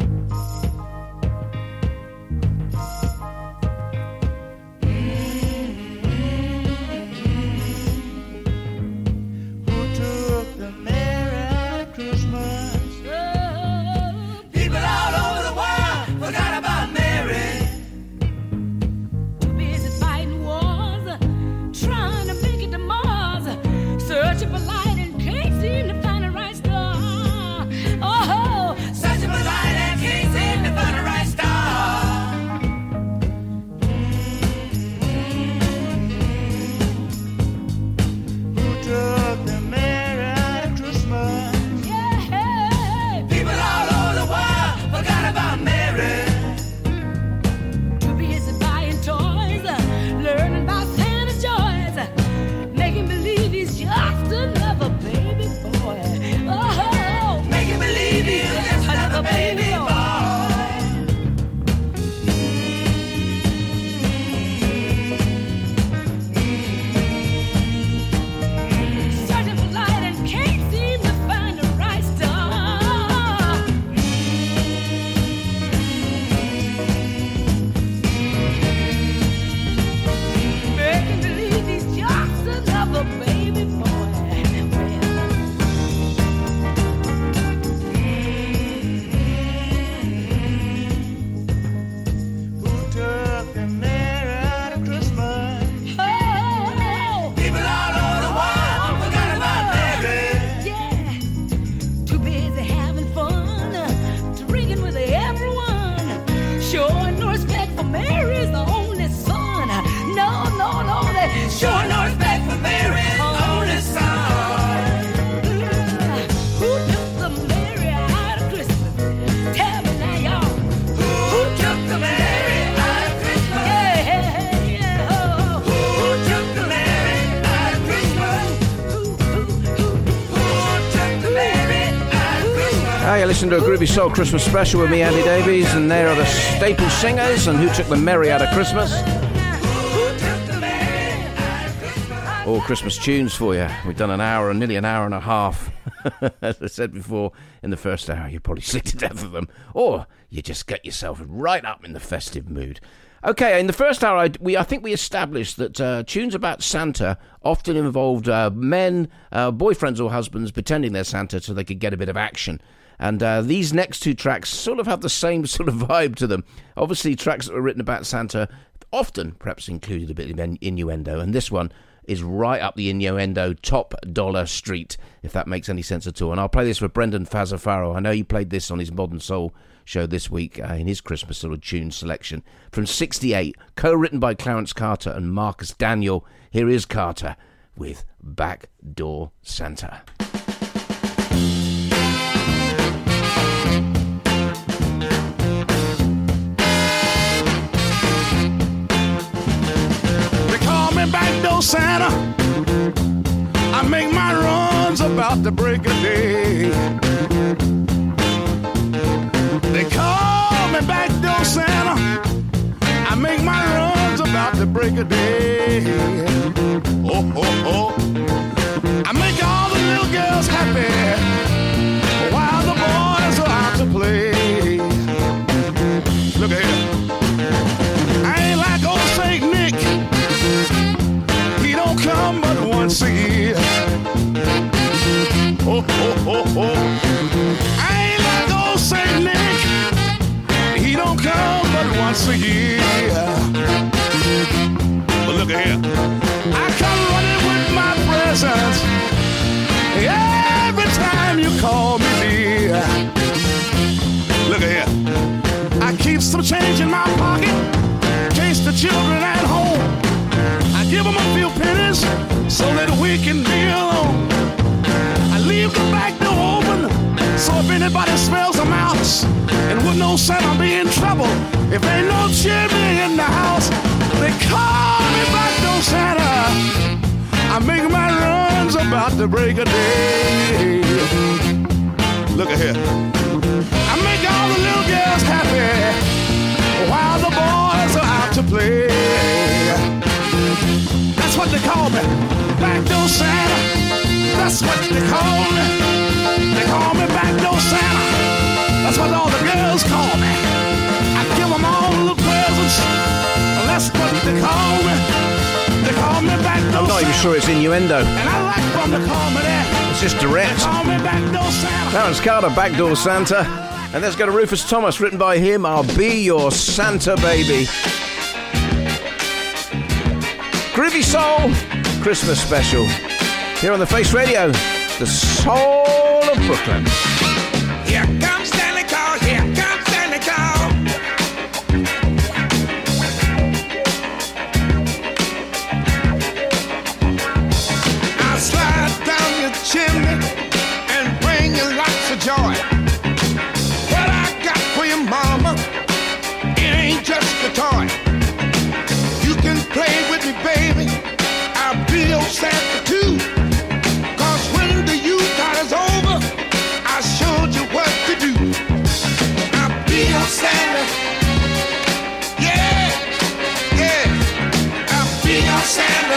C: Listen to a Groovy Soul Christmas special with me, Andy Davies, and there are the staple singers and who took the merry out of Christmas. All Christmas tunes for you. We've done an hour and nearly an hour and a half. As I said before, in the first hour, you probably sick to death of them, or you just get yourself right up in the festive mood. Okay, in the first hour, I, we I think we established that uh, tunes about Santa often involved uh, men, uh, boyfriends or husbands pretending they're Santa so they could get a bit of action. And uh, these next two tracks sort of have the same sort of vibe to them. Obviously, tracks that were written about Santa often perhaps included a bit of in- innuendo, and this one is right up the innuendo top dollar street, if that makes any sense at all. And I'll play this for Brendan Fazafaro. I know he played this on his Modern Soul show this week uh, in his Christmas sort of tune selection from 68, co written by Clarence Carter and Marcus Daniel. Here is Carter with Backdoor Santa.
P: Backdoor Santa. I make my runs about the break of day. They call me backdoor Santa. I make my runs about the break of day. Oh, oh, oh. I make all the little girls happy year. Oh, oh, oh, oh. I ain't like old Saint Nick. He don't come but once a year. But look here. I come running with my presents. Every time you call me dear. Look at here. I keep some change in my pocket in case the children at home. Give them a few pennies so that we can be alone. I leave the back door open so if anybody smells a mouse and with no know Santa be in trouble if ain't no chimney in the house, they call me back door Santa. I make my runs about the break of day. Look at here. I make all the little girls happy call me, backdoor Santa. That's what they call me. They call me backdoor Santa. That's what all the girls call me. I give them all the presents. That's what they call me. They call me backdoor
C: I'm not even sure it's innuendo.
P: And I like them to call me that.
C: It's just direct.
P: They call me backdoor Santa.
C: Clarence Carter, Backdoor Santa. And let's go to Rufus Thomas, written by him. I'll be your Santa baby. Groovy Soul Christmas special. Here on the Face Radio, the soul of Brooklyn.
S: Here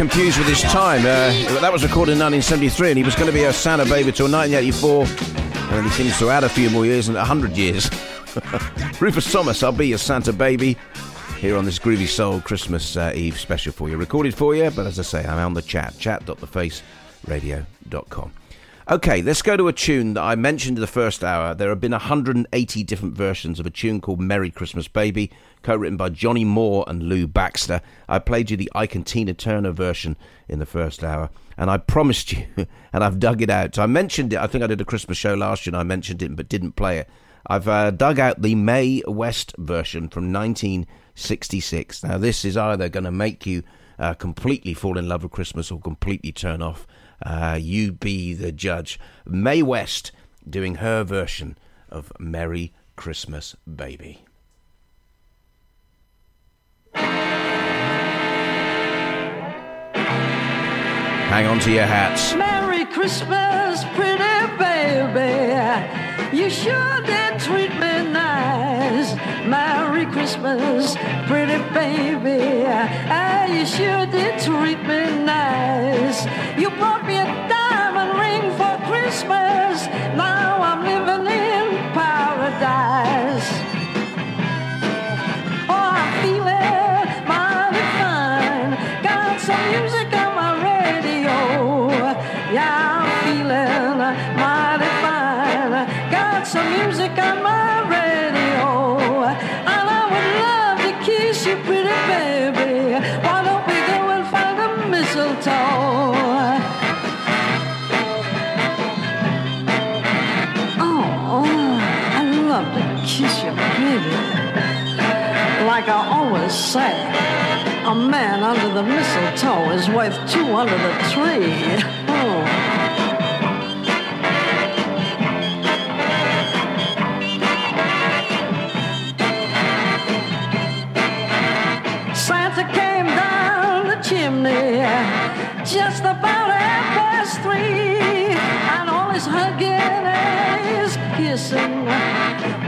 C: confused with his time. Uh, that was recorded in 1973, and he was going to be a Santa baby till 1984. And he seems to add a few more years and 100 years. Rufus Thomas, I'll be your Santa baby. Here on this Groovy Soul Christmas uh, Eve special for you. Recorded for you, but as I say, I'm on the chat. Chat.thefaceradio.com. Okay, let's go to a tune that I mentioned in the first hour. There have been 180 different versions of a tune called Merry Christmas Baby, co written by Johnny Moore and Lou Baxter. I played you the Ike and Tina Turner version in the first hour, and I promised you, and I've dug it out. I mentioned it, I think I did a Christmas show last year and I mentioned it but didn't play it. I've uh, dug out the Mae West version from 1966. Now, this is either going to make you uh, completely fall in love with Christmas or completely turn off. Uh, you be the judge. Mae West doing her version of Merry Christmas Baby. Hang on to your hats.
T: Merry Christmas, pretty baby. You sure did treat me nice. Merry Christmas, pretty baby. Ah, you sure did treat me nice. You brought say, a man under the mistletoe is worth two under the tree. Oh. Santa came down the chimney just about half past three, and all his hugging and his kissing.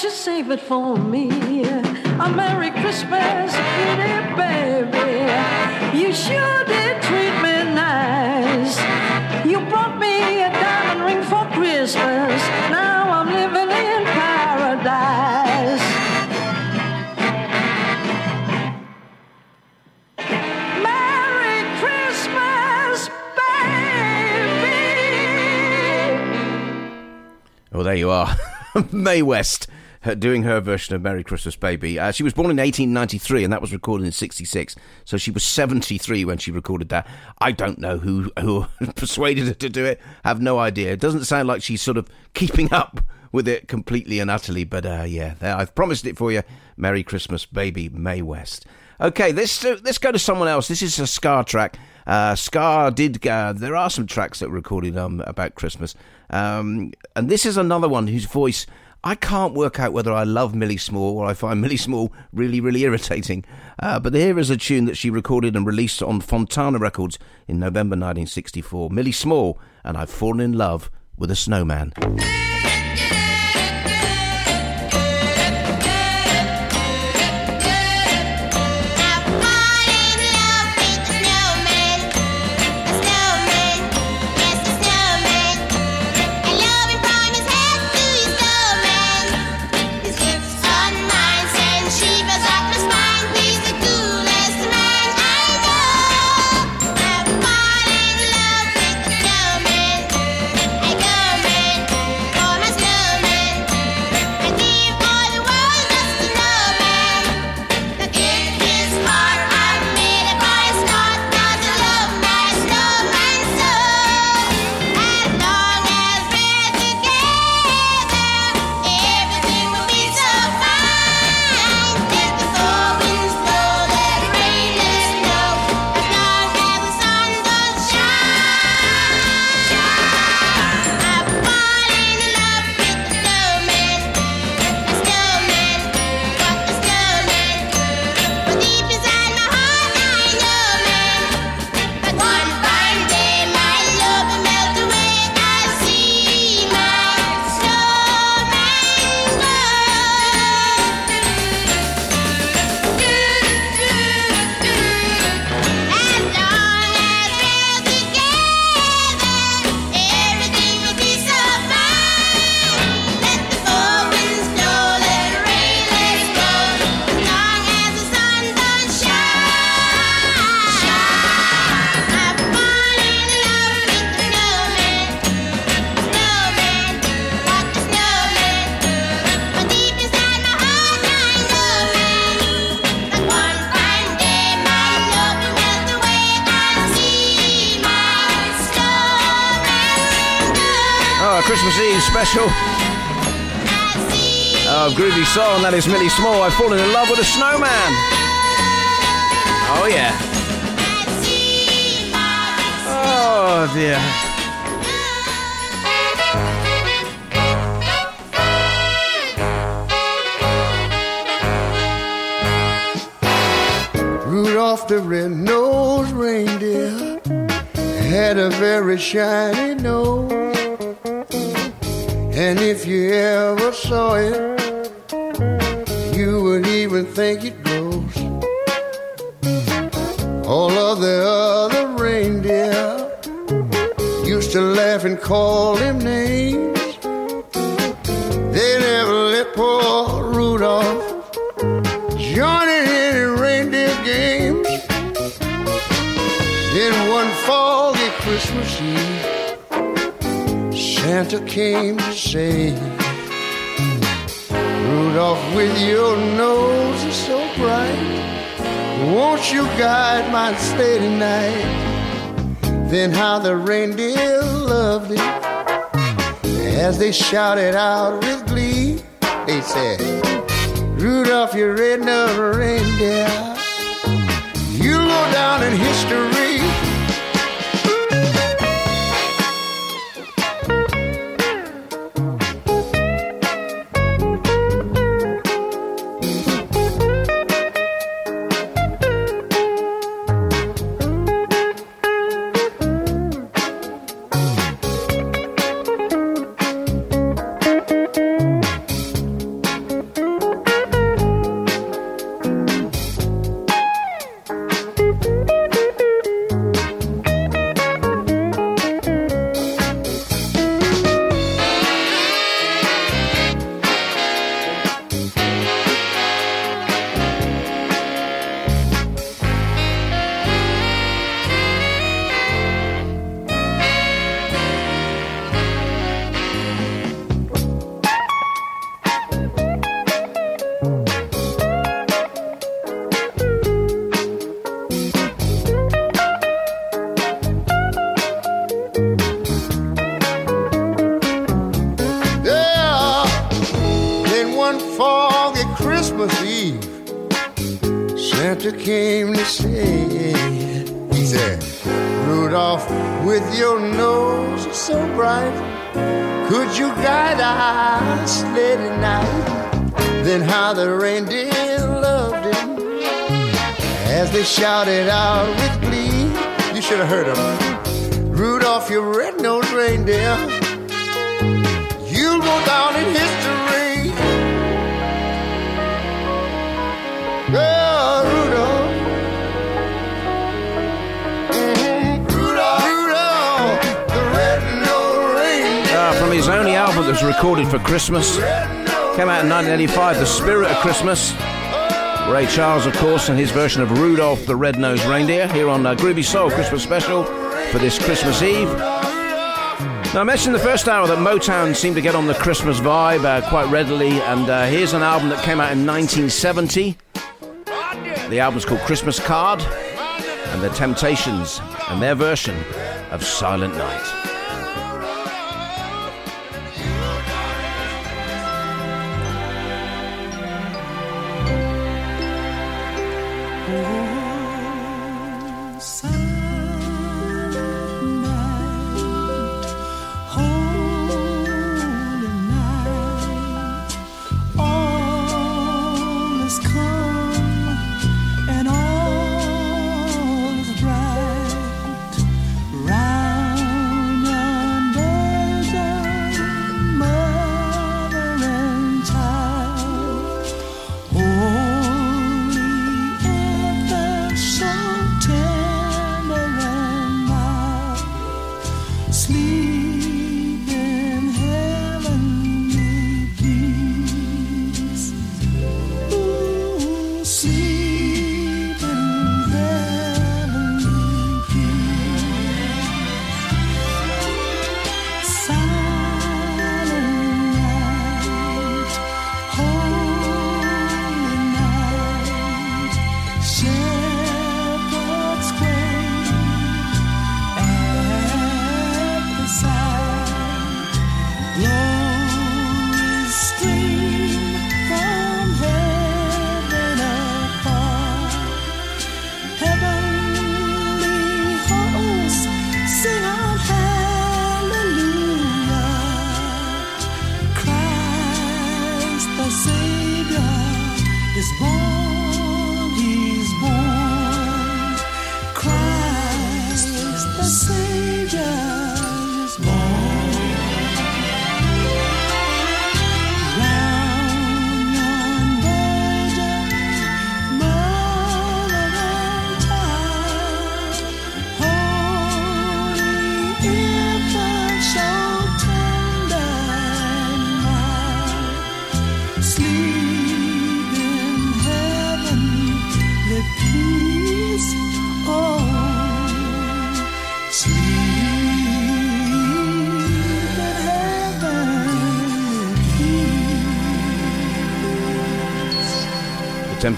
T: Can't you save it for me? A Merry Christmas, baby. You sure did treat me nice. You brought me a diamond ring for Christmas. Now I'm living in paradise. Merry Christmas, baby.
C: Well, there you are. Mae West uh, doing her version of Merry Christmas Baby. Uh, she was born in 1893 and that was recorded in 66. So she was 73 when she recorded that. I don't know who, who persuaded her to do it. have no idea. It doesn't sound like she's sort of keeping up with it completely and utterly. But uh, yeah, I've promised it for you. Merry Christmas Baby, Mae West. Okay, let's, uh, let's go to someone else. This is a Ska track. Uh, Ska did. Uh, there are some tracks that were recorded um, about Christmas, um, and this is another one whose voice I can't work out whether I love Millie Small or I find Millie Small really, really irritating. Uh, but here is a tune that she recorded and released on Fontana Records in November 1964. Millie Small and I've fallen in love with a snowman. And that is Millie Small. I've fallen in love with a snowman. Oh, yeah. Oh, dear.
U: Rudolph the red-nosed reindeer had a very shiny as it out Santa came to say, he said, Rudolph, with your nose so bright, could you guide our sleigh tonight? Then how the reindeer loved him as they shouted out with glee. You should have heard them. Rudolph, your red-nosed reindeer,
C: was recorded for Christmas. Came out in 1985, The Spirit of Christmas. Ray Charles, of course, and his version of Rudolph the Red-Nosed Reindeer here on uh, Groovy Soul Christmas Special for this Christmas Eve. Now, I mentioned the first hour that Motown seemed to get on the Christmas vibe uh, quite readily, and uh, here's an album that came out in 1970. The album's called Christmas Card, and The Temptations, and their version of Silent Night.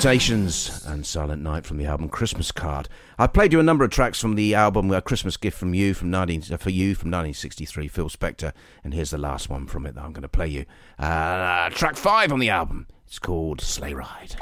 B: Temptations and Silent Night from the album Christmas Card. I've played you a number of tracks from the album A Christmas Gift from You from 19 uh, for You from 1963, Phil Spector, and here's the last one from it that I'm going to play you. Uh, track five on the album. It's called Sleigh Ride.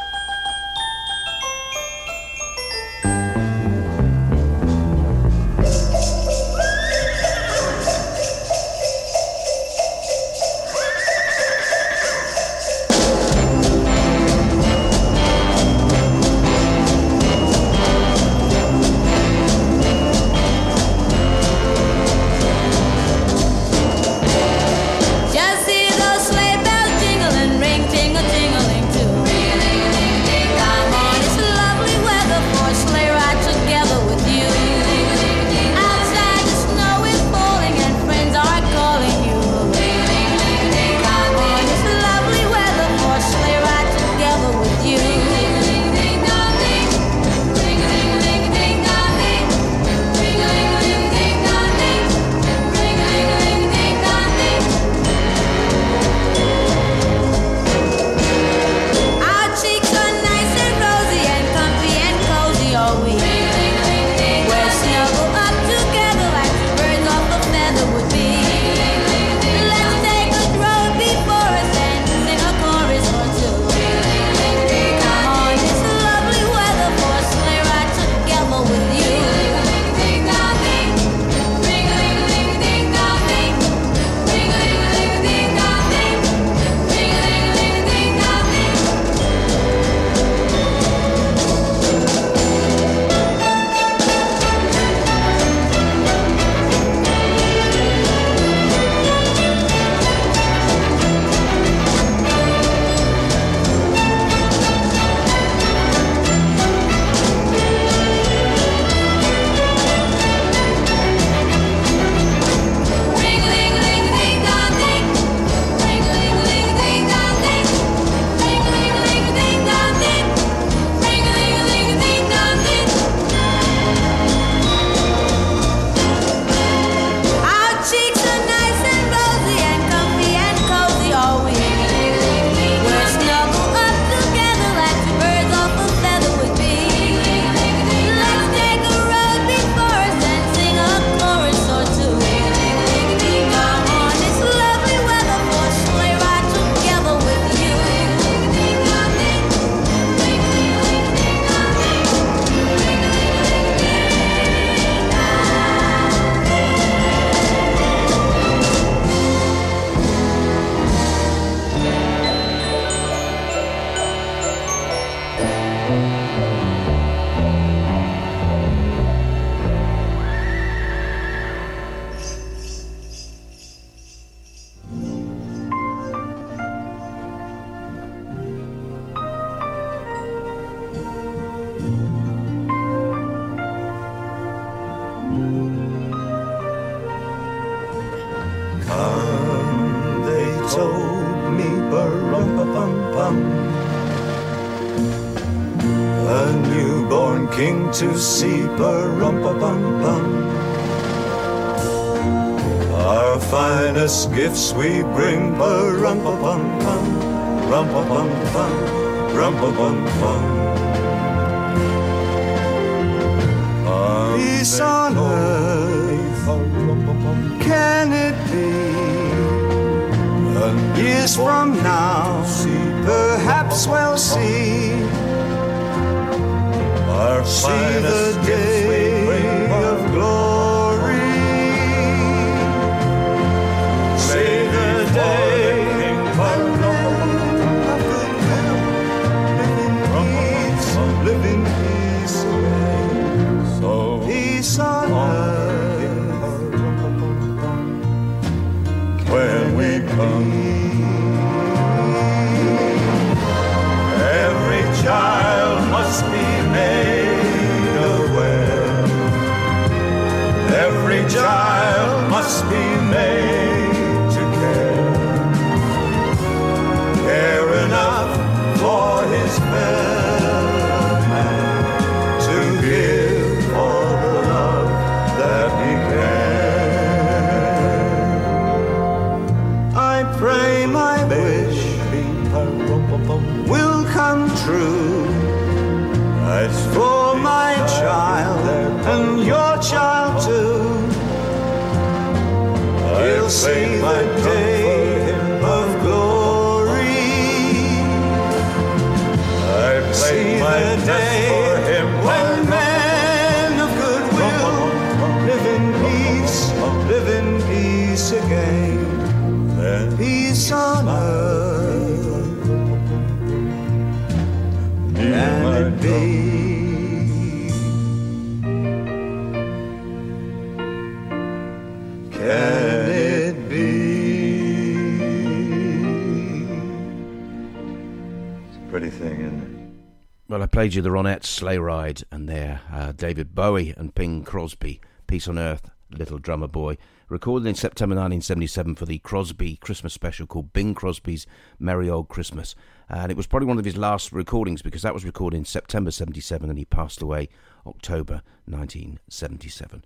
V: You the
C: Ronettes Sleigh Ride, and there, uh, David Bowie and Bing Crosby, Peace on Earth, Little Drummer Boy, recorded in September 1977 for the Crosby Christmas special called Bing Crosby's Merry Old Christmas. And it was probably one of his last recordings because that was recorded in September 77 and he passed away October 1977.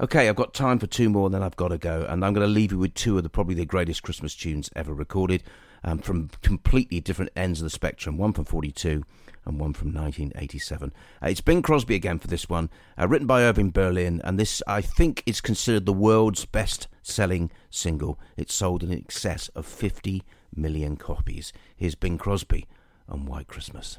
C: Okay, I've got time for two more, then I've got to go. And I'm going to leave you with two of the probably the greatest Christmas tunes ever recorded um, from completely different ends of the spectrum one from 42 and one from 1987. Uh, it's Bing Crosby again for this one, uh, written by Irving Berlin, and this, I think, is considered the world's best selling single. It sold in excess of 50 million copies. Here's Bing Crosby on White Christmas.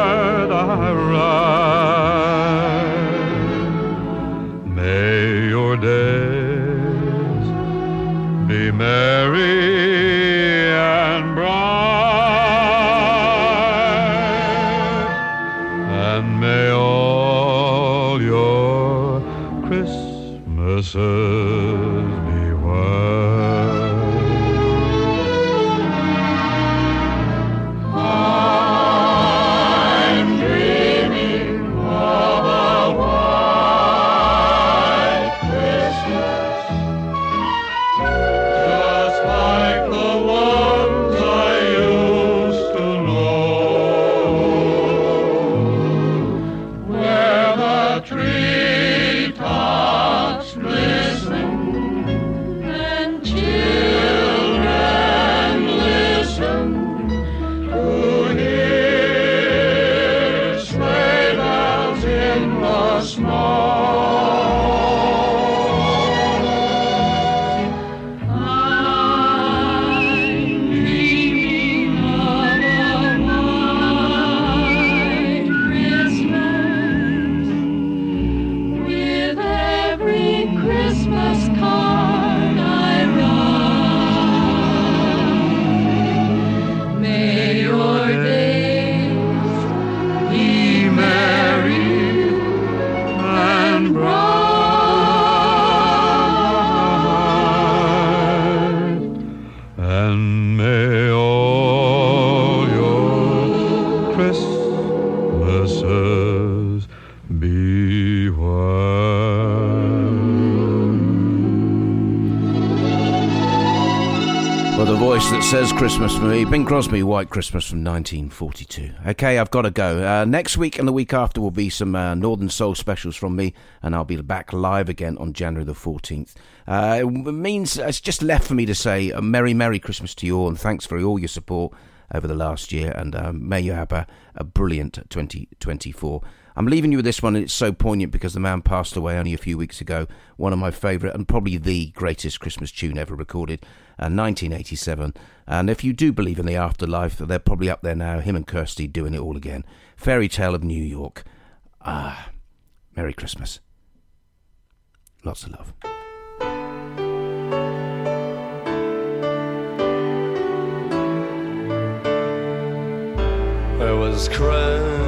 H: merry and bright, and may all your Christmases
C: that says Christmas for me, Bing Crosby, White Christmas from 1942. Okay, I've got to go. Uh, next week and the week after will be some uh, Northern Soul specials from me, and I'll be back live again on January the 14th. Uh, it means it's just left for me to say a Merry, Merry Christmas to you all, and thanks for all your support over the last year, and um, may you have a, a brilliant 2024. I'm leaving you with this one, and it's so poignant because the man passed away only a few weeks ago. One of my favourite and probably the greatest Christmas tune ever recorded, uh, 1987. And if you do believe in the afterlife, they're probably up there now, him and Kirsty doing it all again. Fairy Tale of New York. Ah, Merry Christmas. Lots of love.
W: It was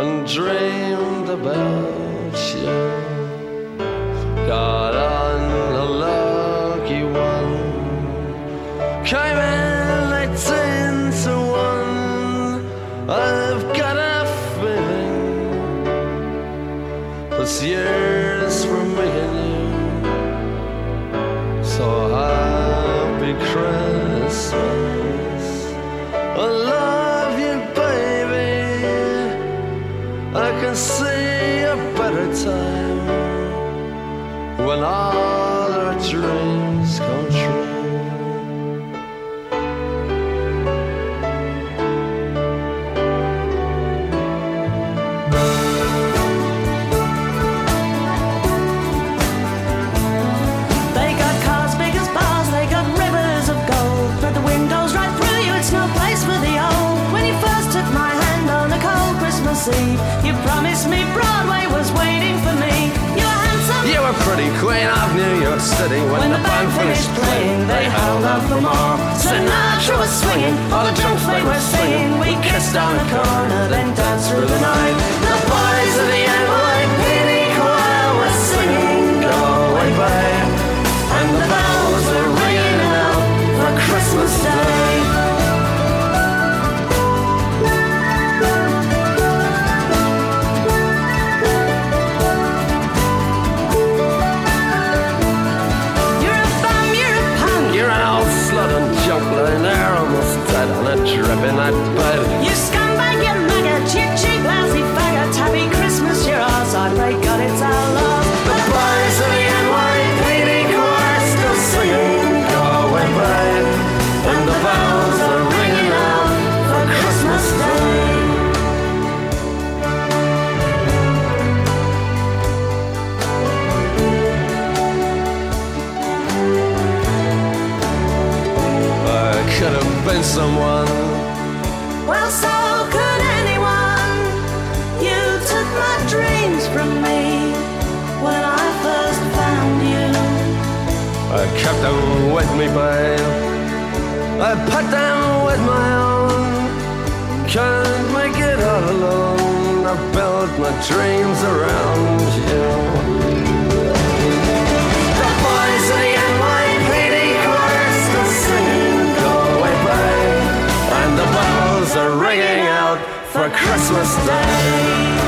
W: and dreamed about you. Got on a lucky one, came in eighteen to one. I've got a feeling this year's
B: Eve, you promised me Broadway was waiting for me. You were handsome.
W: You were pretty queen of New York City when,
B: When
W: the band finished playing. They held out for more.
B: Sinatra was swinging, all the junk they were singing. We kissed on the corner, then danced through the night. Babe. I
W: put them with my own. Can't make it all alone. I built my dreams around you.
B: The boys of the still singing,
W: Go away. And the bells are ringing out for Christmas Day.